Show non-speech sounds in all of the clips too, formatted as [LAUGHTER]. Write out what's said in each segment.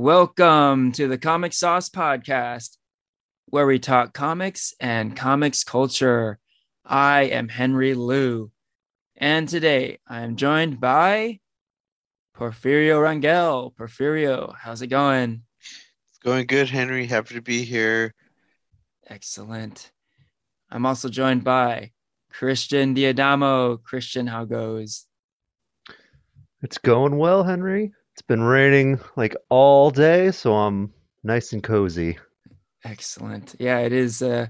Welcome to the Comic Sauce Podcast, where we talk comics and comics culture. I am Henry Liu, and today I am joined by Porfirio Rangel. Porfirio, how's it going? It's going good, Henry. Happy to be here. Excellent. I'm also joined by Christian Diadamo. Christian, how goes? It's going well, Henry. It's been raining like all day, so I'm nice and cozy. Excellent. Yeah, it is uh,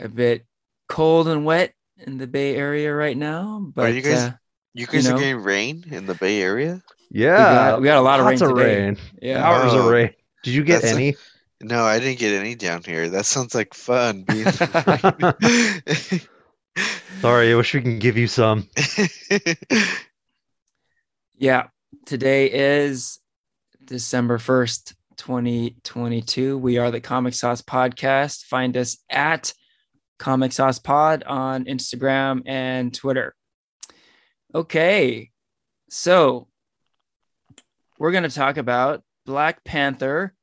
a bit cold and wet in the Bay Area right now. But Are you guys uh, you guys you are getting rain in the Bay Area? Yeah, got- we got a lot of lots rain of today. rain. yeah, Hours of Oh, rain. Did you get that's a- any? No, I didn't get any down here. That sounds like fun. Being [LAUGHS] [LAUGHS] Sorry, I wish we can give you some. [LAUGHS] yeah. Today is December 1st, 2022. We are the Comic Sauce Podcast. Find us at Comic Sauce Pod on Instagram and Twitter. Okay. So we're going to talk about Black Panther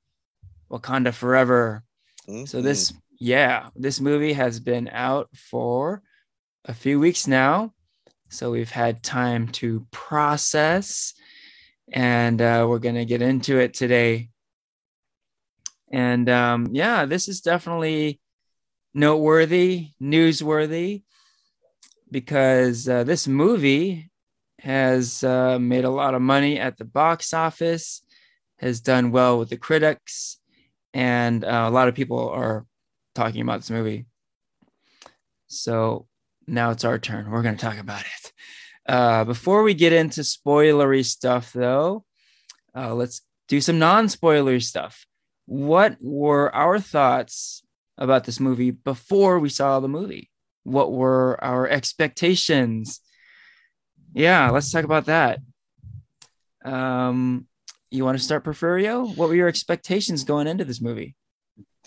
Wakanda Forever. So mm-hmm. this, yeah, this movie has been out for a few weeks now. So we've had time to process, and uh, we're going to get into it today. And um, yeah, this is definitely noteworthy, newsworthy, because uh, this movie has uh, made a lot of money at the box office, has done well with the critics, and uh, a lot of people are talking about this movie. So now it's our turn. We're going to talk about it. Uh, before we get into spoilery stuff, though, uh, let's do some non spoilery stuff. What were our thoughts about this movie before we saw the movie? What were our expectations? Yeah, let's talk about that. Um, you want to start, Porfirio? What were your expectations going into this movie?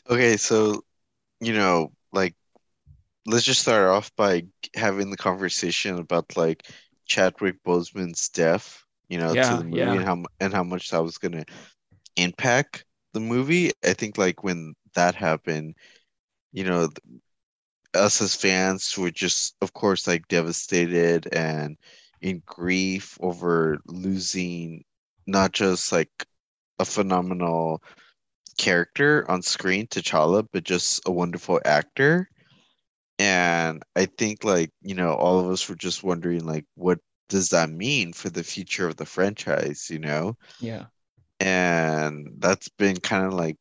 Okay, so you know, like let's just start off by having the conversation about like Chadwick Boseman's death, you know, Yeah, to the movie yeah. and how and how much that was gonna impact the movie. I think like when that happened, you know, us as fans were just, of course, like devastated and in grief over losing not just like a phenomenal character on screen, T'Challa, but just a wonderful actor. And I think like, you know, all of us were just wondering like what does that mean for the future of the franchise, you know? Yeah. And that's been kind of like,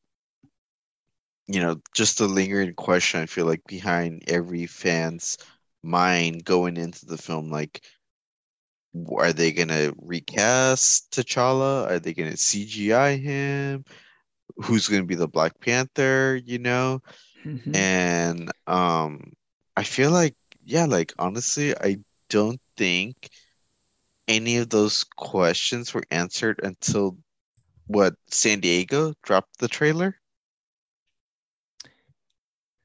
you know, just a lingering question, I feel like, behind every fan's mind going into the film. Like, are they gonna recast T'Challa? Are they gonna CGI him? Who's gonna be the Black Panther, you know? Mhm. And um I feel like, yeah, like honestly, I don't think any of those questions were answered until what San Diego dropped the trailer.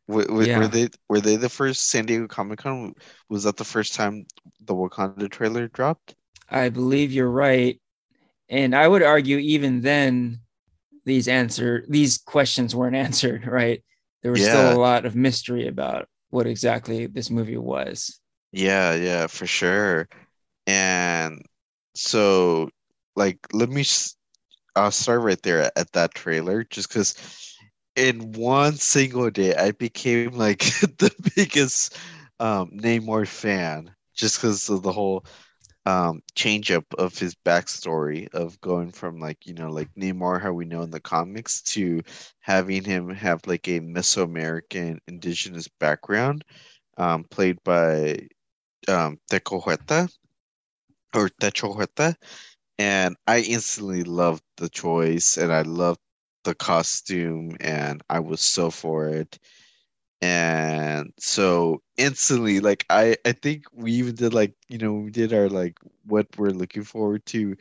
W- w- Yeah. Were they were they the first San Diego Comic Con? Was that the first time the Wakanda trailer dropped? I believe you're right. And I would argue even then these answer these questions weren't [LAUGHS] answered, right? There was Yeah. still a lot of mystery about what exactly this movie was. Yeah, yeah, for sure. And so, like, let me, I'll start right there at, at that trailer, just because in one single day, I became like [LAUGHS] the biggest um, Namor fan, just because of the whole um, change up of his backstory of going from like, you know, like Namor, how we know in the comics, to having him have like a Mesoamerican indigenous background, um, played by um or Tenoch Huerta, and I instantly loved the choice and I loved the costume and I was so for it. And so instantly, like I I think we even did like, you know, we did our like what we're looking forward to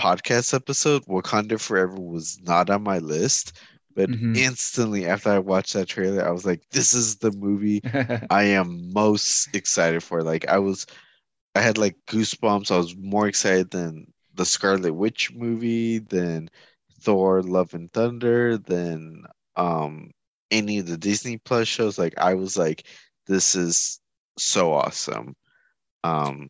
podcast episode. Wakanda Forever was not on my list, but Mhm. instantly after I watched that trailer, I was like, this is the movie [LAUGHS] I am most excited for. Like I was I had like goosebumps. I was more excited than the Scarlet Witch movie, than Thor: Love and Thunder than um any of the Disney Plus shows. Like I was like, this is so awesome. Um,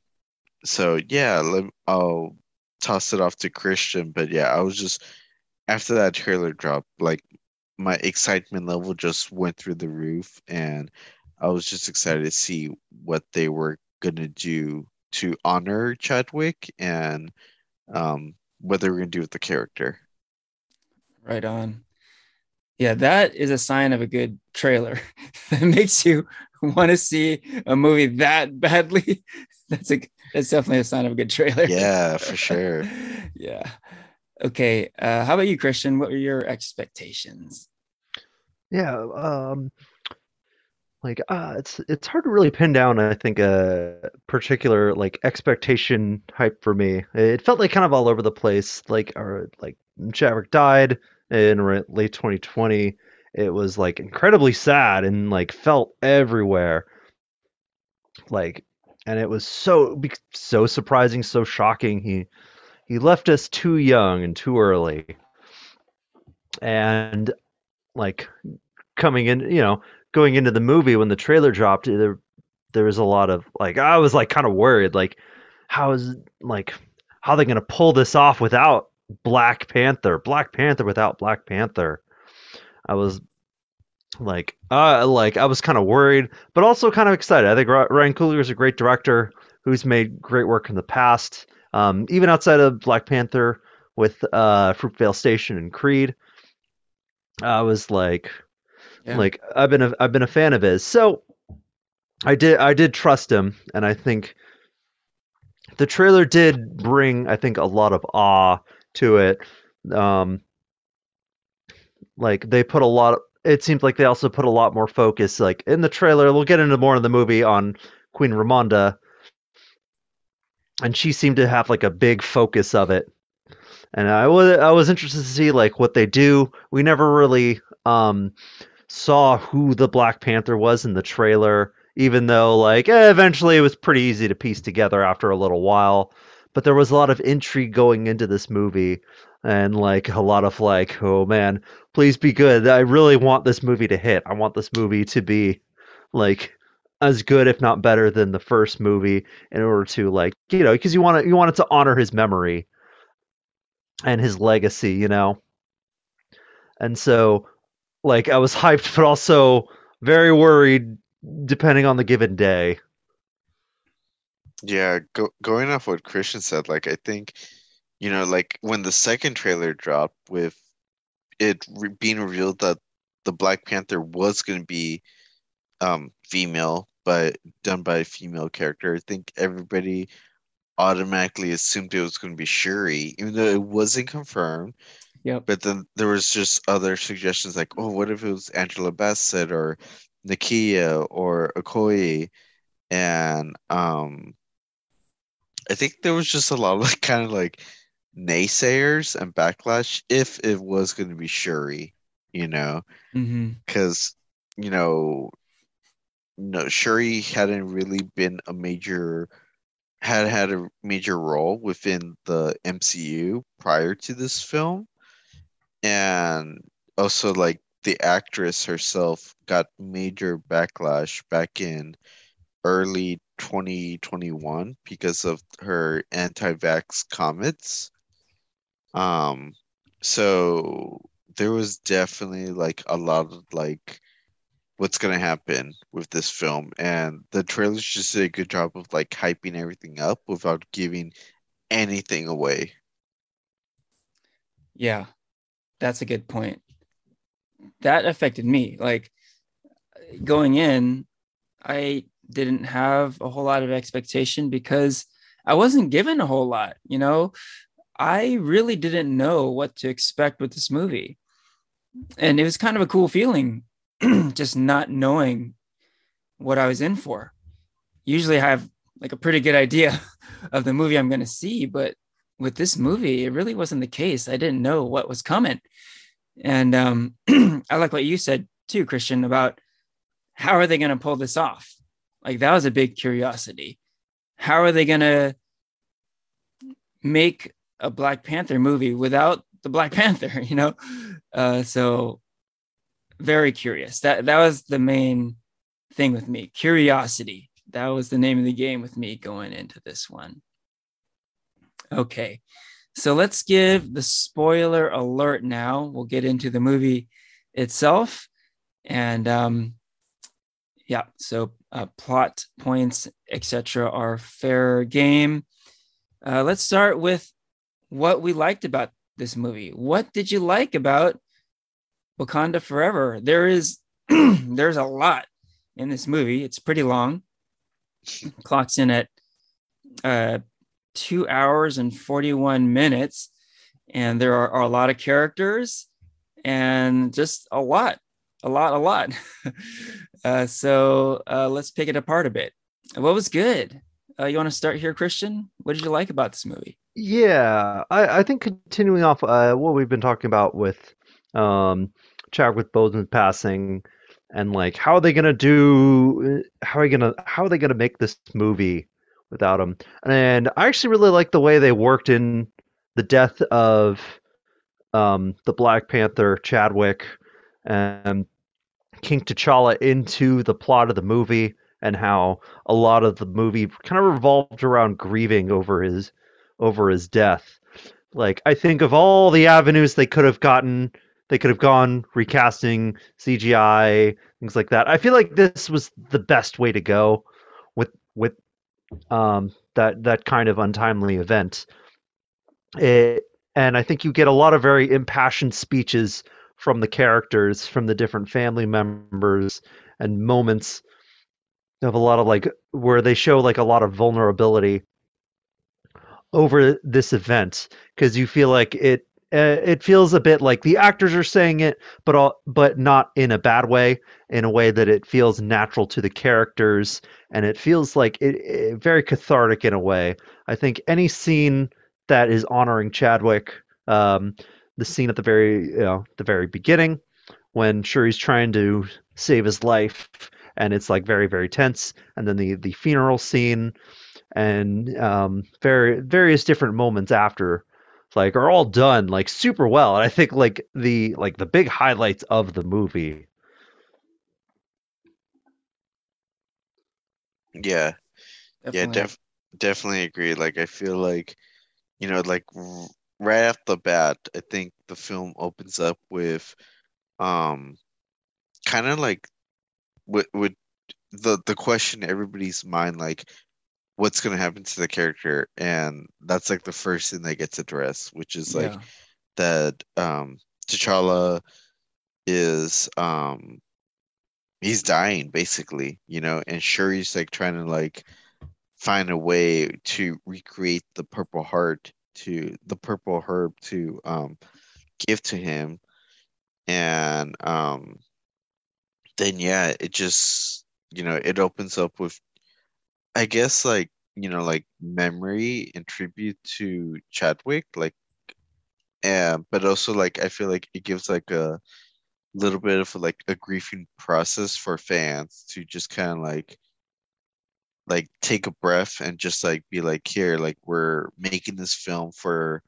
so yeah, let, I'll toss it off to Christian. But yeah, I was just after that trailer drop, like my excitement level just went through the roof, and I was just excited to see what they were gonna do to honor Chadwick and um, what they were gonna do with the character. Right on. Yeah, that is a sign of a good trailer. [LAUGHS] that makes you want to see a movie that badly. [LAUGHS] That's a that's definitely a sign of a good trailer. Yeah, for [LAUGHS] sure. yeah. Okay. Uh, how about you, Christian? What were your expectations? Yeah, um, like uh, it's it's hard to really pin down. I think a particular like expectation hype for me. It felt like kind of all over the place. Like or like Chadwick died in late 2020. It was like incredibly sad and like felt everywhere. Like, and it was so so surprising, so shocking. He he left us too young and too early. And like coming in, you know, going into the movie when the trailer dropped, there there was a lot of like I was like kind of worried, like how is like how are they gonna pull this off without Black Panther? Black Panther without Black Panther. I was like uh like I was kind of worried, but also kind of excited. I think Ryan Coogler is a great director who's made great work in the past. Um, even outside of Black Panther with uh, Fruitvale Station and Creed, I was like, yeah. like I've been a, I've been a fan of his. So I did I did trust him, and I think the trailer did bring I think a lot of awe to it. Um, like they put a lot. Of, it seems like they also put a lot more focus, like in the trailer. We'll get into more in the movie on Queen Ramonda, and she seemed to have like a big focus of it and I was I was interested to see like what they do. We never really um, saw who the Black Panther was in the trailer, even though like eh, eventually it was pretty easy to piece together after a little while. But there was a lot of intrigue going into this movie, and like a lot of like, oh man, please be good. I really want this movie to hit. I want this movie to be like as good, if not better, than the first movie, in order to like you know because you want to you want it to honor his memory and his legacy, you know. And so like I was hyped but also very worried depending on the given day. Yeah, go, going off what Christian said, like I think you know, like when the second trailer dropped with it re- being revealed that the Black Panther was going to be um female but done by a female character, I think everybody automatically assumed it was going to be Shuri, even though it wasn't confirmed. Yeah. But then there was just other suggestions like, oh, what if it was Angela Bassett or Nakia or Okoye? And um I think there was just a lot of like kind of like naysayers and backlash if it was going to be Shuri, you know, because mm-hmm. you know, no Shuri hadn't really been a major had had a major role within the MCU prior to this film. And also like the actress herself got major backlash back in early 2021 because of her anti-vax comments. Um so there was definitely like a lot of like what's to happen with this film. And the trailers just did a good job of like hyping everything up without giving anything away. Yeah that's a good point. That affected me. Like going in i didn't have a whole lot of expectation because i wasn't given a whole lot you know i really didn't know what to expect with this movie and it was kind of a cool feeling [CLEARS THROAT] just not knowing what I was in for. Usually I have like a pretty good idea [LAUGHS] of the movie I'm going to see, but with this movie, it really wasn't the case. I didn't know what was coming. And um, [CLEARS THROAT] I like what you said too, Christian, about how are they going to pull this off? Like that was a big curiosity. How are they going to make a Black Panther movie without the Black [LAUGHS] Panther, you know? Uh, so very curious. That that was the main thing with me. Curiosity. That was the name of the game with me going into this one. Okay. So let's give the spoiler alert now. We'll get into the movie itself. And um, yeah, so uh, plot points, etc., are fair game. Uh, let's start with what we liked about this movie. What did you like about Wakanda Forever? There is [CLEARS THROAT] there's a lot in this movie. It's pretty long. Clocks in at uh, two hours and 41 minutes, and there are, are a lot of characters and just a lot, a lot, a lot. [LAUGHS] uh, so uh, let's pick it apart a bit. What was good? Uh, you want to start here, Christian? What did you like about this movie? Yeah, I, I think continuing off uh, what we've been talking about with um, Chadwick Boseman passing, and like how are they gonna do? How are gonna how are they gonna make this movie without him? And I actually really like the way they worked in the death of um, the Black Panther Chadwick and King T'Challa into the plot of the movie and how a lot of the movie kind of revolved around grieving over his over his death. Like I think of all the avenues they could have gotten, they could have gone recasting CGI things like that. I feel like this was the best way to go with with um, that that kind of untimely event. It, and I think you get a lot of very impassioned speeches from the characters, from the different family members, and moments of a lot of like where they show like a lot of vulnerability over this event. Because you feel like it uh, it feels a bit like the actors are saying it but all, but not in a bad way in a way that it feels natural to the characters and it feels like it, it very cathartic in a way. I think any scene that is honoring chadwick um, the scene at the very you know the very beginning when shuri's trying to save his life and it's like very very tense and then the the funeral scene and um very various different moments after like are all done like super well and i think like the like the big highlights of the movie Yeah, yeah, Definitely. def definitely agree. Like I feel like, you know, like r- right off the bat, I think the film opens up with um kind of like with with the the question in everybody's mind like what's going to happen to the character and that's like the first thing that gets addressed, which is like yeah. that um T'Challa is um he's dying basically, you know, and Shuri's like trying to like find a way to recreate the purple heart to the purple herb to um give to him. And um then yeah it just you know it opens up with i guess like you know like memory and tribute to chadwick like and but also like i feel like it gives like a little bit of like a grieving process for fans to just kind of like like take a breath and just like be like here like we're making this film for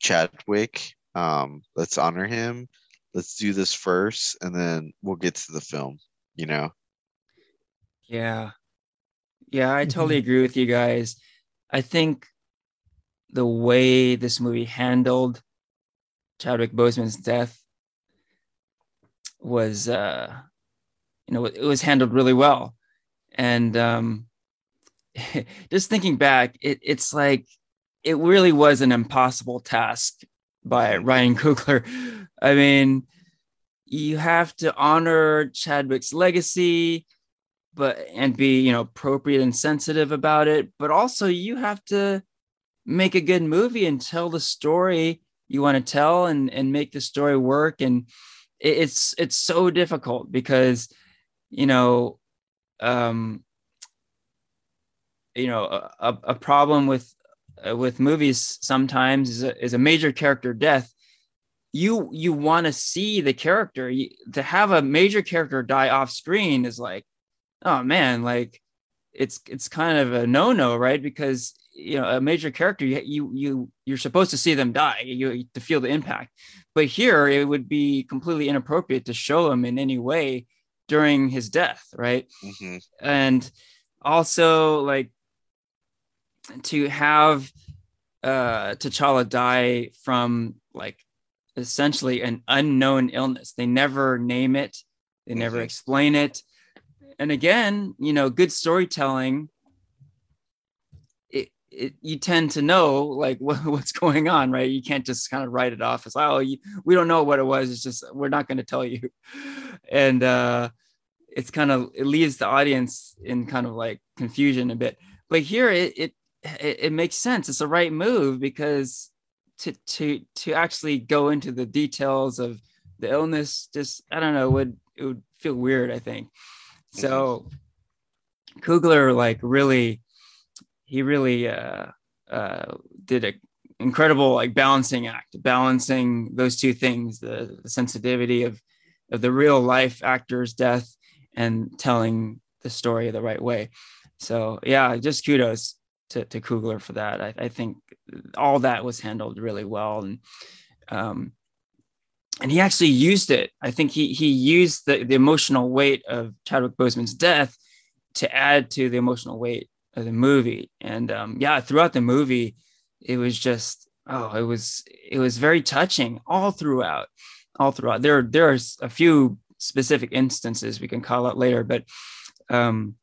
Chadwick um let's honor him let's do this first and then we'll get to the film you know Yeah. Yeah, I totally Mhm. agree with you guys. I think the way this movie handled Chadwick Boseman's death was uh you know, it was handled really well. And um [LAUGHS] just thinking back, it, it's like it really was an impossible task by. Ryan Coogler. I mean, you have to honor Chadwick's legacy, but and be you know appropriate and sensitive about it, but also you have to make a good movie and tell the story you want to tell and and make the story work. And it, it's it's so difficult because you know um you know a, a problem with uh, with movies sometimes is a, is a major character death. You you want to see the character. You, to have a major character die off screen is like oh man like it's it's kind of a no-no right? Because you know a major character you you, you you're supposed to see them die you to feel the impact. But here it would be completely inappropriate to show him in any way during his death right? Hmm and also like to have uh T'Challa die from like essentially an unknown illness. They never name it, they never Mhm. explain it. And again, you know, good storytelling it, it you tend to know like [LAUGHS] what, what's going on, right? You can't just kind of write it off as oh, you, we don't know what it was. It's just we're not going to tell you. [LAUGHS] And uh it's kind of it leaves the audience in kind of like confusion a bit. But here it it it, it makes sense. It's the right move because to to to actually go into the details of the illness just I don't know would it would feel weird I think. So Coogler like really he really uh uh did an incredible like balancing act balancing those two things the, the sensitivity of of the real life actor's death and telling the story the right way so yeah just kudos to, to coogler for that. I, I think all that was handled really well. And um and he actually used it. I think he he used the, the emotional weight of chadwick boseman's death to add to the emotional weight of the movie. And um yeah throughout the movie it was just oh it was it was very touching all throughout all throughout. There there's a few specific instances we can call out later but um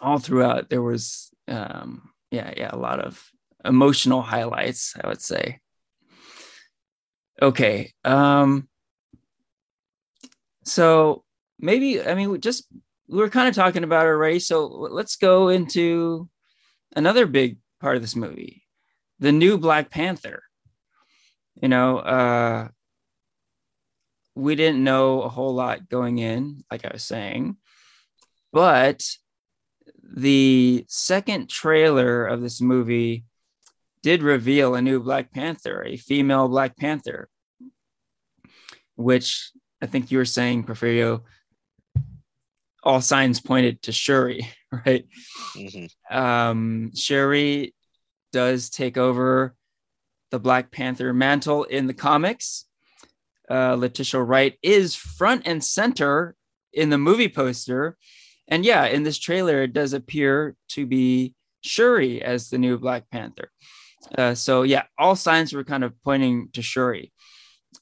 all throughout there was um yeah yeah a lot of emotional highlights i would say. Okay um so maybe i mean we just we were kind of talking about it already so let's go into another big part of this movie the new black panther. You know uh we didn't know a whole lot going in like i was saying but the second trailer of this movie did reveal a new Black Panther, a female Black Panther, which I think you were saying, Porfirio, all signs pointed to Shuri, [LAUGHS] right? hmm Um, Shuri does take over the Black Panther mantle in the comics. Uh, Letitia Wright is front and center in the movie poster. And yeah, in this trailer, it does appear to be Shuri as the new Black Panther. Uh, so yeah, all signs were kind of pointing to Shuri.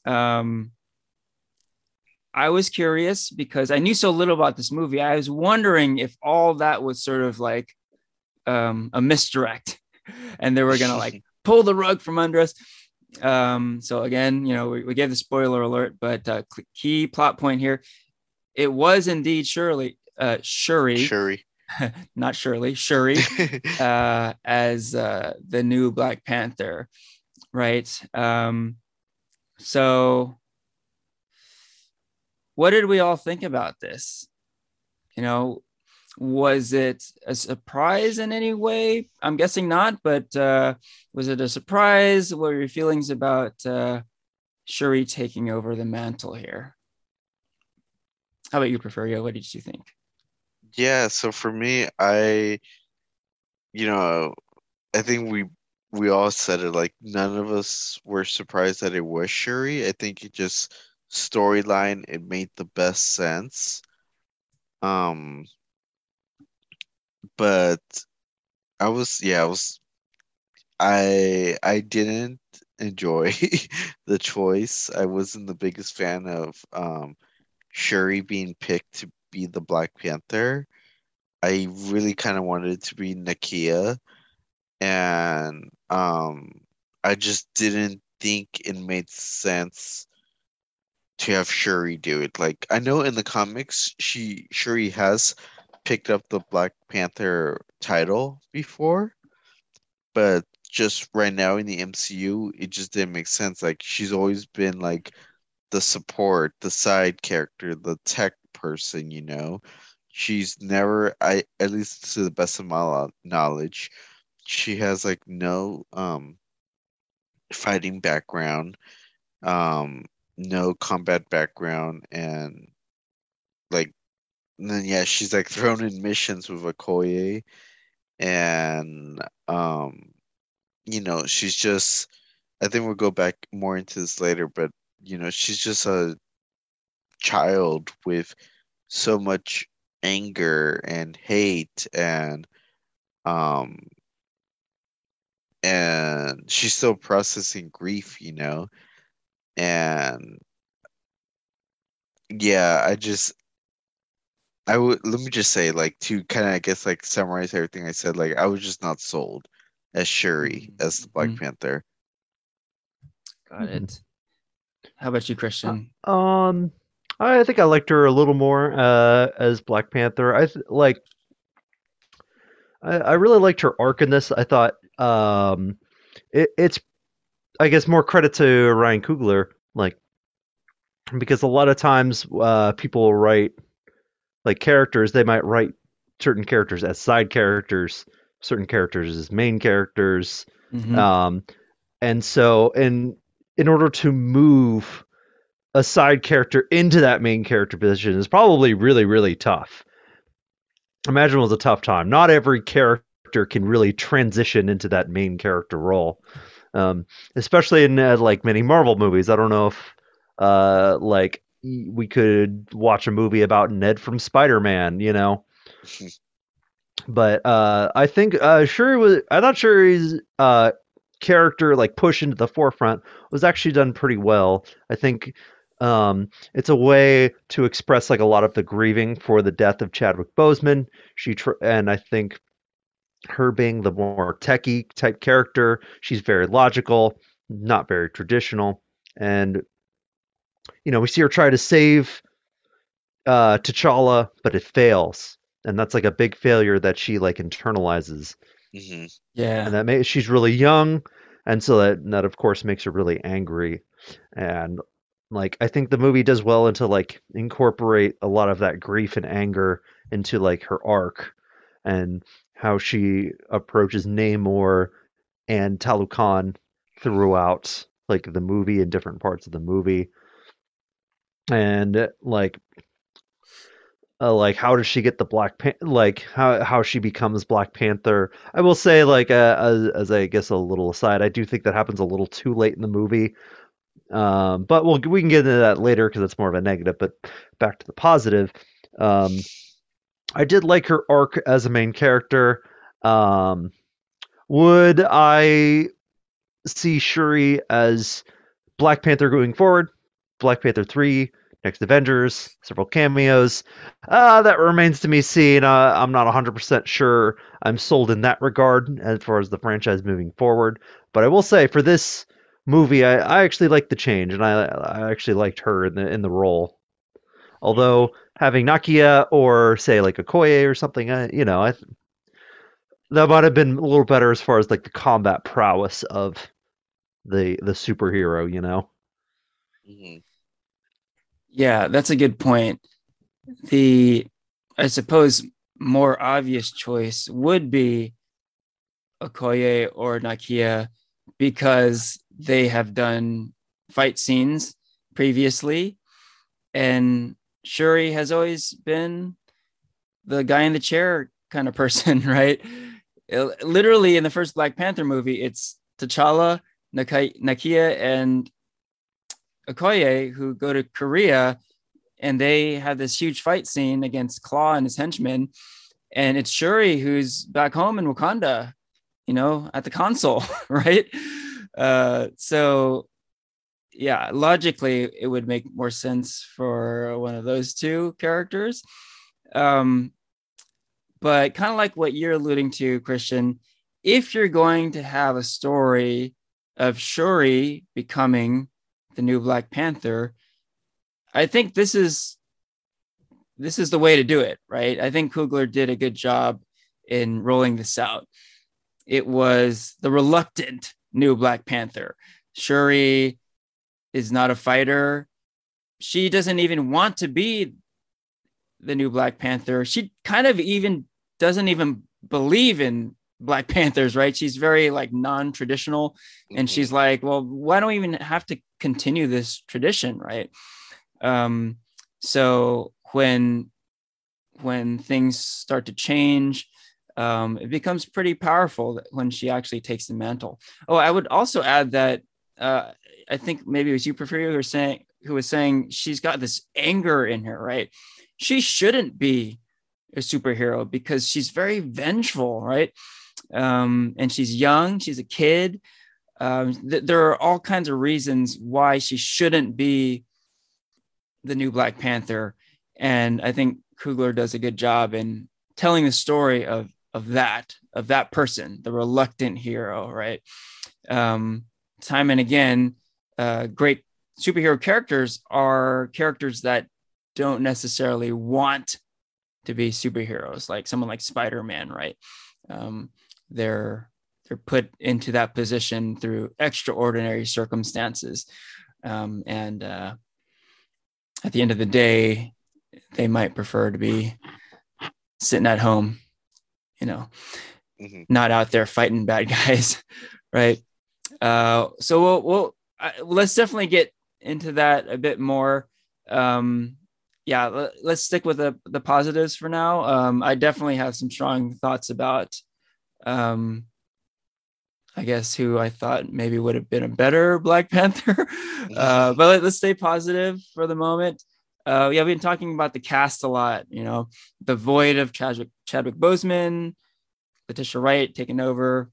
Um, I was curious because I knew so little about this movie. I was wondering if all that was sort of like um, a misdirect, [LAUGHS] and they were gonna like [LAUGHS] pull the rug from under us. Um, so again, you know, we, we gave the spoiler alert, but uh, key plot point here: it was indeed Shirley, uh, Shuri, Shuri. [LAUGHS] not Shirley, Shuri, [LAUGHS] uh, as uh, the new Black Panther, right? Um, so, what did we all think about this? You know, was it a surprise in any way? I'm guessing not, but uh, was it a surprise? What were your feelings about uh, Shuri taking over the mantle here? How about you, Porfirio? What did you think? Yeah, so for me, I, you know, I think we we all said it like none of us were surprised that it was Shuri. I think it just storyline it made the best sense. Um, but I was yeah, I was I I didn't enjoy [LAUGHS] the choice. I wasn't the biggest fan of um Shuri being picked to be the Black Panther. I really kind of wanted it to be Nakia, and um, I just didn't think it made sense to have Shuri do it. Like I know in the comics, she Shuri has picked up the Black Panther title before, but just right now in the MCU, it just didn't make sense. Like she's always been like the support, the side character, the tech person, you know. She's never, I at least to the best of my knowledge, she has like no um fighting background, um no combat background, and like and then yeah, she's like thrown in missions with Okoye, and um you know she's just i think we'll go back more into this later but you know she's just a child with so much anger and hate and um and she's still processing grief you know and yeah i just i would let me just say like to kind of i guess like summarize everything i said like i was just not sold as shuri as the black Mhm. panther Got it. How about you, Christian? Um, I think I liked her a little more uh, as Black Panther. I th- like. I, I really liked her arc in this. I thought um, it, it's, I guess, more credit to Ryan Coogler, like, because a lot of times uh, people write like characters. They might write certain characters as side characters, certain characters as main characters. Mhm. Um, and so, in in order to move a side character into that main character position is probably really, really tough. Imagine it was a tough time. Not every character can really transition into that main character role, um, especially in uh, like many Marvel movies. I don't know if uh, like we could watch a movie about Ned from Spider Man, you know. [LAUGHS] But uh, I think uh, Shuri was. I thought Shuri's uh, character, like push into the forefront, was actually done pretty well. I think um, it's a way to express like a lot of the grieving for the death of Chadwick Boseman. She tr- and I think her being the more techie type character, she's very logical, not very traditional, and you know we see her try to save uh, T'Challa, but it fails, and that's like a big failure that she like internalizes. Hmm yeah. and that may, she's really young. And so that that of course makes her really angry. And like i think the movie does well into like incorporate a lot of that grief and anger into like her arc and how she approaches namor and talokan throughout like the movie and different parts of the movie. And like uh, like how does she get the black pan- like how how she becomes black panther? I will say like uh, as, as i guess a little aside i do think that happens a little too late in the movie um, but we'll we can get into that later because it's more of a negative but back to the positive um, i did like her arc as a main character um, would i see shuri as black panther going forward black panther 3 next avengers several cameos uh, that remains to be seen. Uh, I'm not 100% sure I'm sold in that regard as far as the franchise moving forward. But I will say for this movie, I, I actually liked the change, and I, I actually liked her in the in the role. Although having Nakia or say like Okoye or something, uh, you know, I that might have been a little better as far as like the combat prowess of the the superhero. You know. hmm Yeah, that's a good point. The, I suppose, more obvious choice would be Okoye or Nakia because they have done fight scenes previously. And Shuri has always been the guy in the chair kind of [LAUGHS] person, right? Literally in the first Black Panther movie, it's T'Challa, Nakia, and Okoye who go to Korea and they have this huge fight scene against Claw and his henchmen. And it's Shuri who's back home in Wakanda, you know, at the console, [LAUGHS] right? Uh, so, yeah, logically, it would make more sense for one of those two characters. Um, but kind of like what you're alluding to, Christian, if you're going to have a story of Shuri becoming the new Black Panther, I think this is this is the way to do it, right? I think Coogler did a good job in rolling this out. It was the reluctant new Black Panther. Shuri is not a fighter. She doesn't even want to be the new Black Panther. She kind of even doesn't even believe in Black [LAUGHS] Panthers, right? She's very like non-traditional and Mhm. she's like, well, why don't we even have to continue this tradition, right? Um, so when when things start to change, um, it becomes pretty powerful when she actually takes the mantle. Oh, I would also add that uh, I think maybe it was you, Porfirio, who was saying who was saying she's got this anger in her, right? She shouldn't be a superhero because she's very vengeful, right? Um, and she's young, she's a kid. Um, th- there are all kinds of reasons why she shouldn't be the new Black Panther, and I think Coogler does a good job in telling the story of of that of that person, the reluctant hero, right? Um, time and again, uh, great superhero characters are characters that don't necessarily want to be superheroes, like someone like Spider Man, right? Um, they're they're put into that position through extraordinary circumstances, um, and uh, at the end of the day, they might prefer to be sitting at home, you know, mm-hmm. not out there fighting bad [LAUGHS] guys, right? Uh, so we'll, we'll uh, let's definitely get into that a bit more. Um, yeah, let, us stick with the the positives for now. Um, I definitely have some strong thoughts about, um, I guess who I thought maybe would have been a better [LAUGHS] Black Panther. uh, but let, us stay positive for the moment. Uh, yeah, we've been talking about the cast a lot. You know, the void of Chadwick Chadwick Boseman, Letitia Wright taking over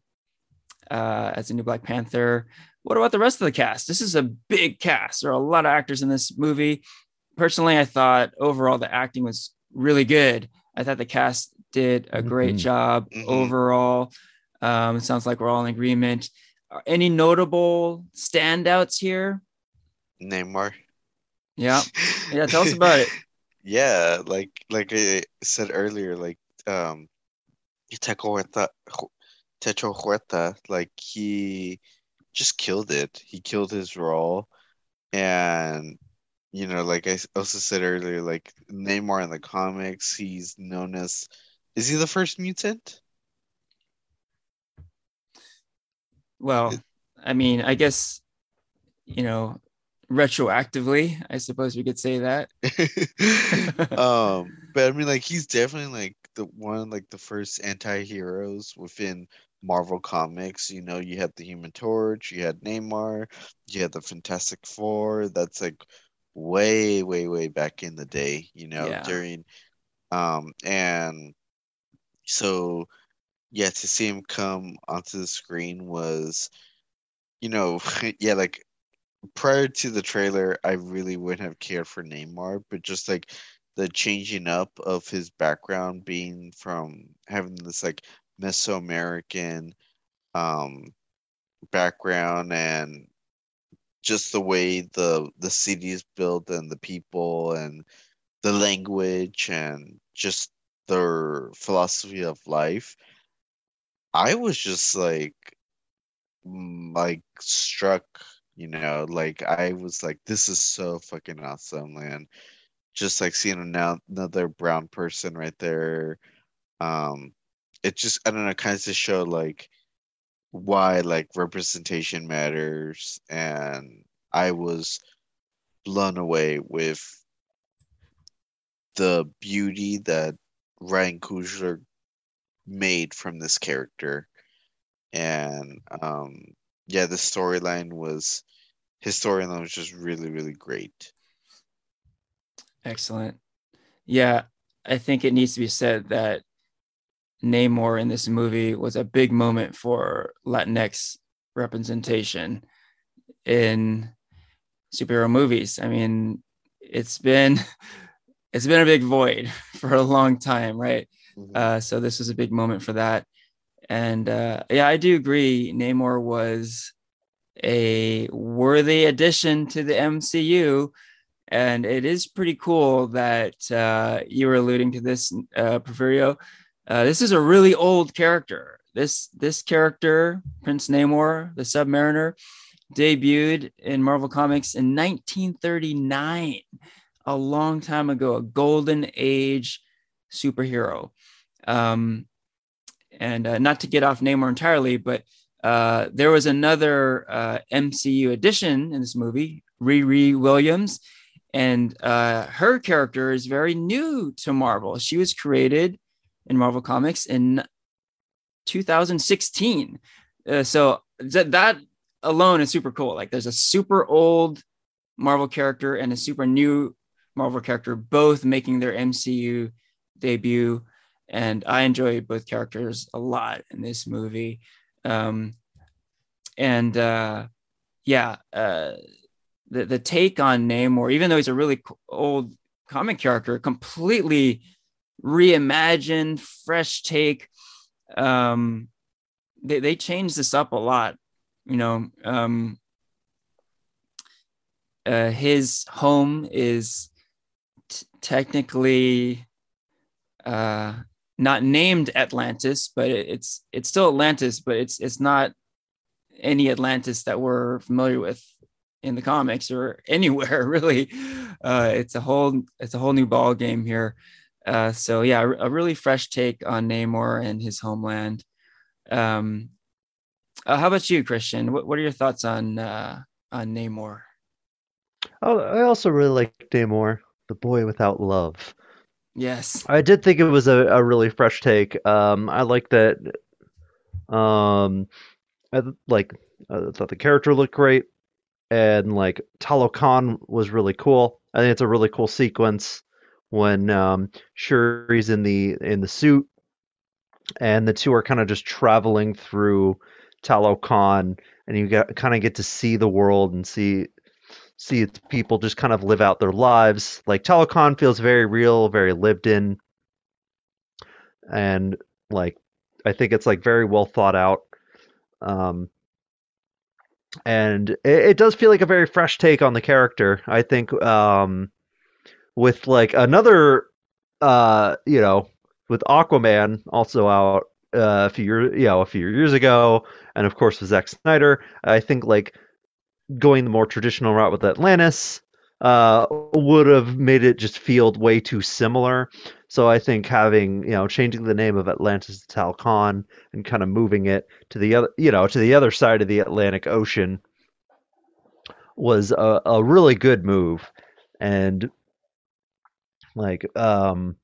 uh, as a new Black Panther. What about the rest of the cast? This is a big cast. There are a lot of actors in this movie. Personally, I thought overall the acting was really good. I thought the cast did a great mm-hmm. job mm-hmm. overall. Um, it sounds like we're all in agreement. Any notable standouts here? Namor. Yeah, [LAUGHS] yeah. Tell us about it. [LAUGHS] yeah, like like I said earlier, like um, Teco Tenoch Huerta, like he just killed it. He killed his role, and you know, like I also said earlier, like Namor in the comics, he's known as is he the first mutant? Well, I mean, I guess you know, retroactively, I suppose we could say that. [LAUGHS] um, but I mean, like he's definitely like the one, like the first anti-heroes within Marvel Comics. You know, you had the Human Torch, you had Namor, you had the Fantastic Four. That's like way, way, way back in the day. You know, yeah. during um, and so yeah, to see him come onto the screen was, you know, [LAUGHS] yeah, like prior to the trailer, I really wouldn't have cared for Namor, but just like the changing up of his background being from having this like Mesoamerican um, background and just the way the the city is built and the people and the language and just their philosophy of life i was just like like struck you know like i was like this is so fucking awesome man just like seeing another brown person right there um it just I don't know, kind of to show like why like representation matters, and I was blown away with the beauty that Ryan Coogler made from this character, and um, yeah, the storyline was his storyline was just really really great. Excellent. Yeah, I think it needs to be said that Namor in this movie was a big moment for Latinx representation in superhero movies. I mean, it's been [LAUGHS] it's been a big void [LAUGHS] for a long time, right? Mm-hmm. Uh, so this was a big moment for that. And uh, yeah, I do agree. Namor was a worthy addition to the MCU. And it is pretty cool that uh, you were alluding to this, uh, uh, this is a really old character. This this character, Prince Namor, the Submariner, debuted in Marvel Comics in 1939, a long time ago, a golden age superhero. Um, and uh, not to get off Namor entirely, but uh, there was another uh, MCU addition in this movie, Riri Williams, and uh, her character is very new to Marvel. She was created in Marvel Comics in 2016. Uh, so that that alone is super cool. Like there's a super old Marvel character and a super new Marvel character, both making their MCU debut. And I enjoy both characters a lot in this movie. Um, and uh, yeah, uh, the the take on Namor, even though he's a really old comic character, completely reimagined, fresh take. Um, they they changed this up a lot, you know. Um, uh, his home is t- technically uh, not named Atlantis, but it, it's it's still Atlantis, but it's it's not any Atlantis that we're familiar with in the comics or anywhere [LAUGHS] really. Uh, it's a whole it's a whole new ball game here. Uh, so yeah, a really fresh take on Namor and his homeland. Um, uh, how about you, Christian? What, what are your thoughts on uh, on Namor? Oh, I also really like Namor, the boy without love. Yes, I did think it was a, a really fresh take. Um, I like that. Um, I like I thought the character looked great, and like Talokan was really cool. I think it's a really cool sequence when um, Shuri's in the in the suit, and the two are kind of just traveling through Talokan, and you get kind of get to see the world and see see its people just kind of live out their lives. Like Talokan feels very real, very lived in, and like I think it's like very well thought out. Um, and it, it, does feel like a very fresh take on the character. I think um, with like another, uh, you know, with Aquaman also out uh, a few years, you know, a few years ago, and of course with Zack Snyder. I think like going the more traditional route with Atlantis uh, would have made it just feel way too similar. So I think having you know changing the name of Atlantis to Talokan and kind of moving it to the other you know to the other side of the Atlantic Ocean was a, a really good move, and like um,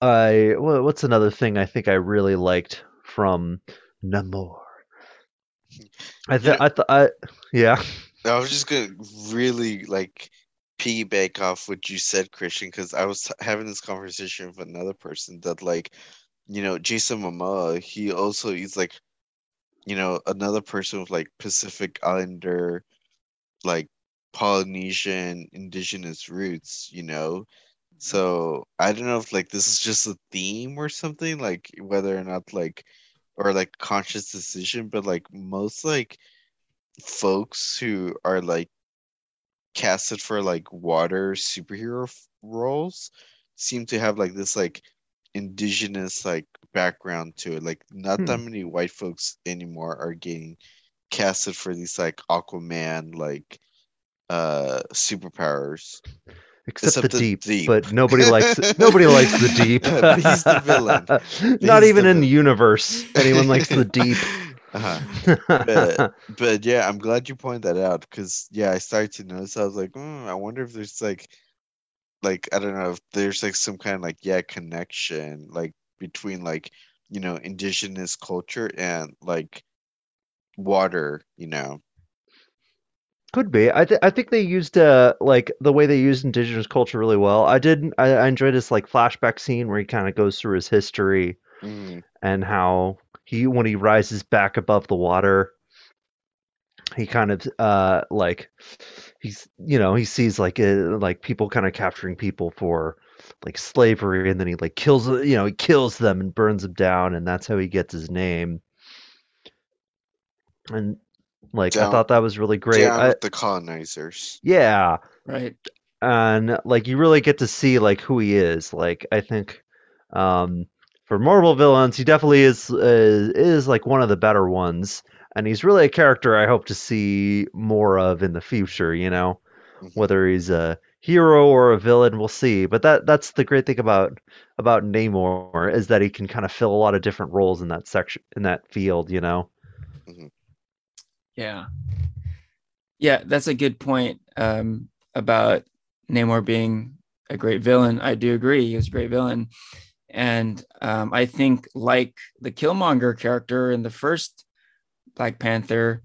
I what's another thing I think I really liked from Namor. I th- I th- I yeah. I was just gonna really like piggyback off what you said, Christian, because I was having this conversation with another person that like, you know, Jason Momoa, he also he's like, you know, another person with like Pacific Islander, like Polynesian indigenous roots, you know. So mm-hmm. I don't know if like this is just a theme or something, like whether or not like or like conscious decision, but like most like folks who are like casted for like water superhero f- roles seem to have like this like indigenous like background to it. Like not hmm. that many white folks anymore are getting casted for these like Aquaman like uh superpowers. Except, Except the, the deep, deep, but nobody likes nobody likes the [LAUGHS] deep. he's the villain. [LAUGHS] He's Not even in the universe anyone likes the [LAUGHS] deep. Uh-huh. But, [LAUGHS] but yeah, I'm glad you pointed that out because yeah, I started to notice. I was like, mm, I wonder if there's like, like I don't know if there's like some kind of like yeah connection like between like you know indigenous culture and like water, you know. Could be. I th- I think they used uh like the way they used indigenous culture really well. I did. I, I enjoyed this like flashback scene where he kind of goes through his history mm. and how he when he rises back above the water he kind of uh like he's you know he sees like uh, like people kind of capturing people for like slavery and then he like kills you know he kills them and burns them down and that's how he gets his name. And like down, i thought that was really great. down I, with the colonizers. Yeah. Right. And like you really get to see like who he is. Like i think um for Marvel villains, he definitely is, is is like one of the better ones, and he's really a character I hope to see more of in the future. You know, mm-hmm. whether he's a hero or a villain, we'll see. But that that's the great thing about about Namor is that he can kind of fill a lot of different roles in that section in that field. You know. Mm-hmm. Yeah. Yeah, that's a good point um, about Namor being a great villain. I do agree; he was a great villain And um, I think, like the Killmonger character in the first Black Panther,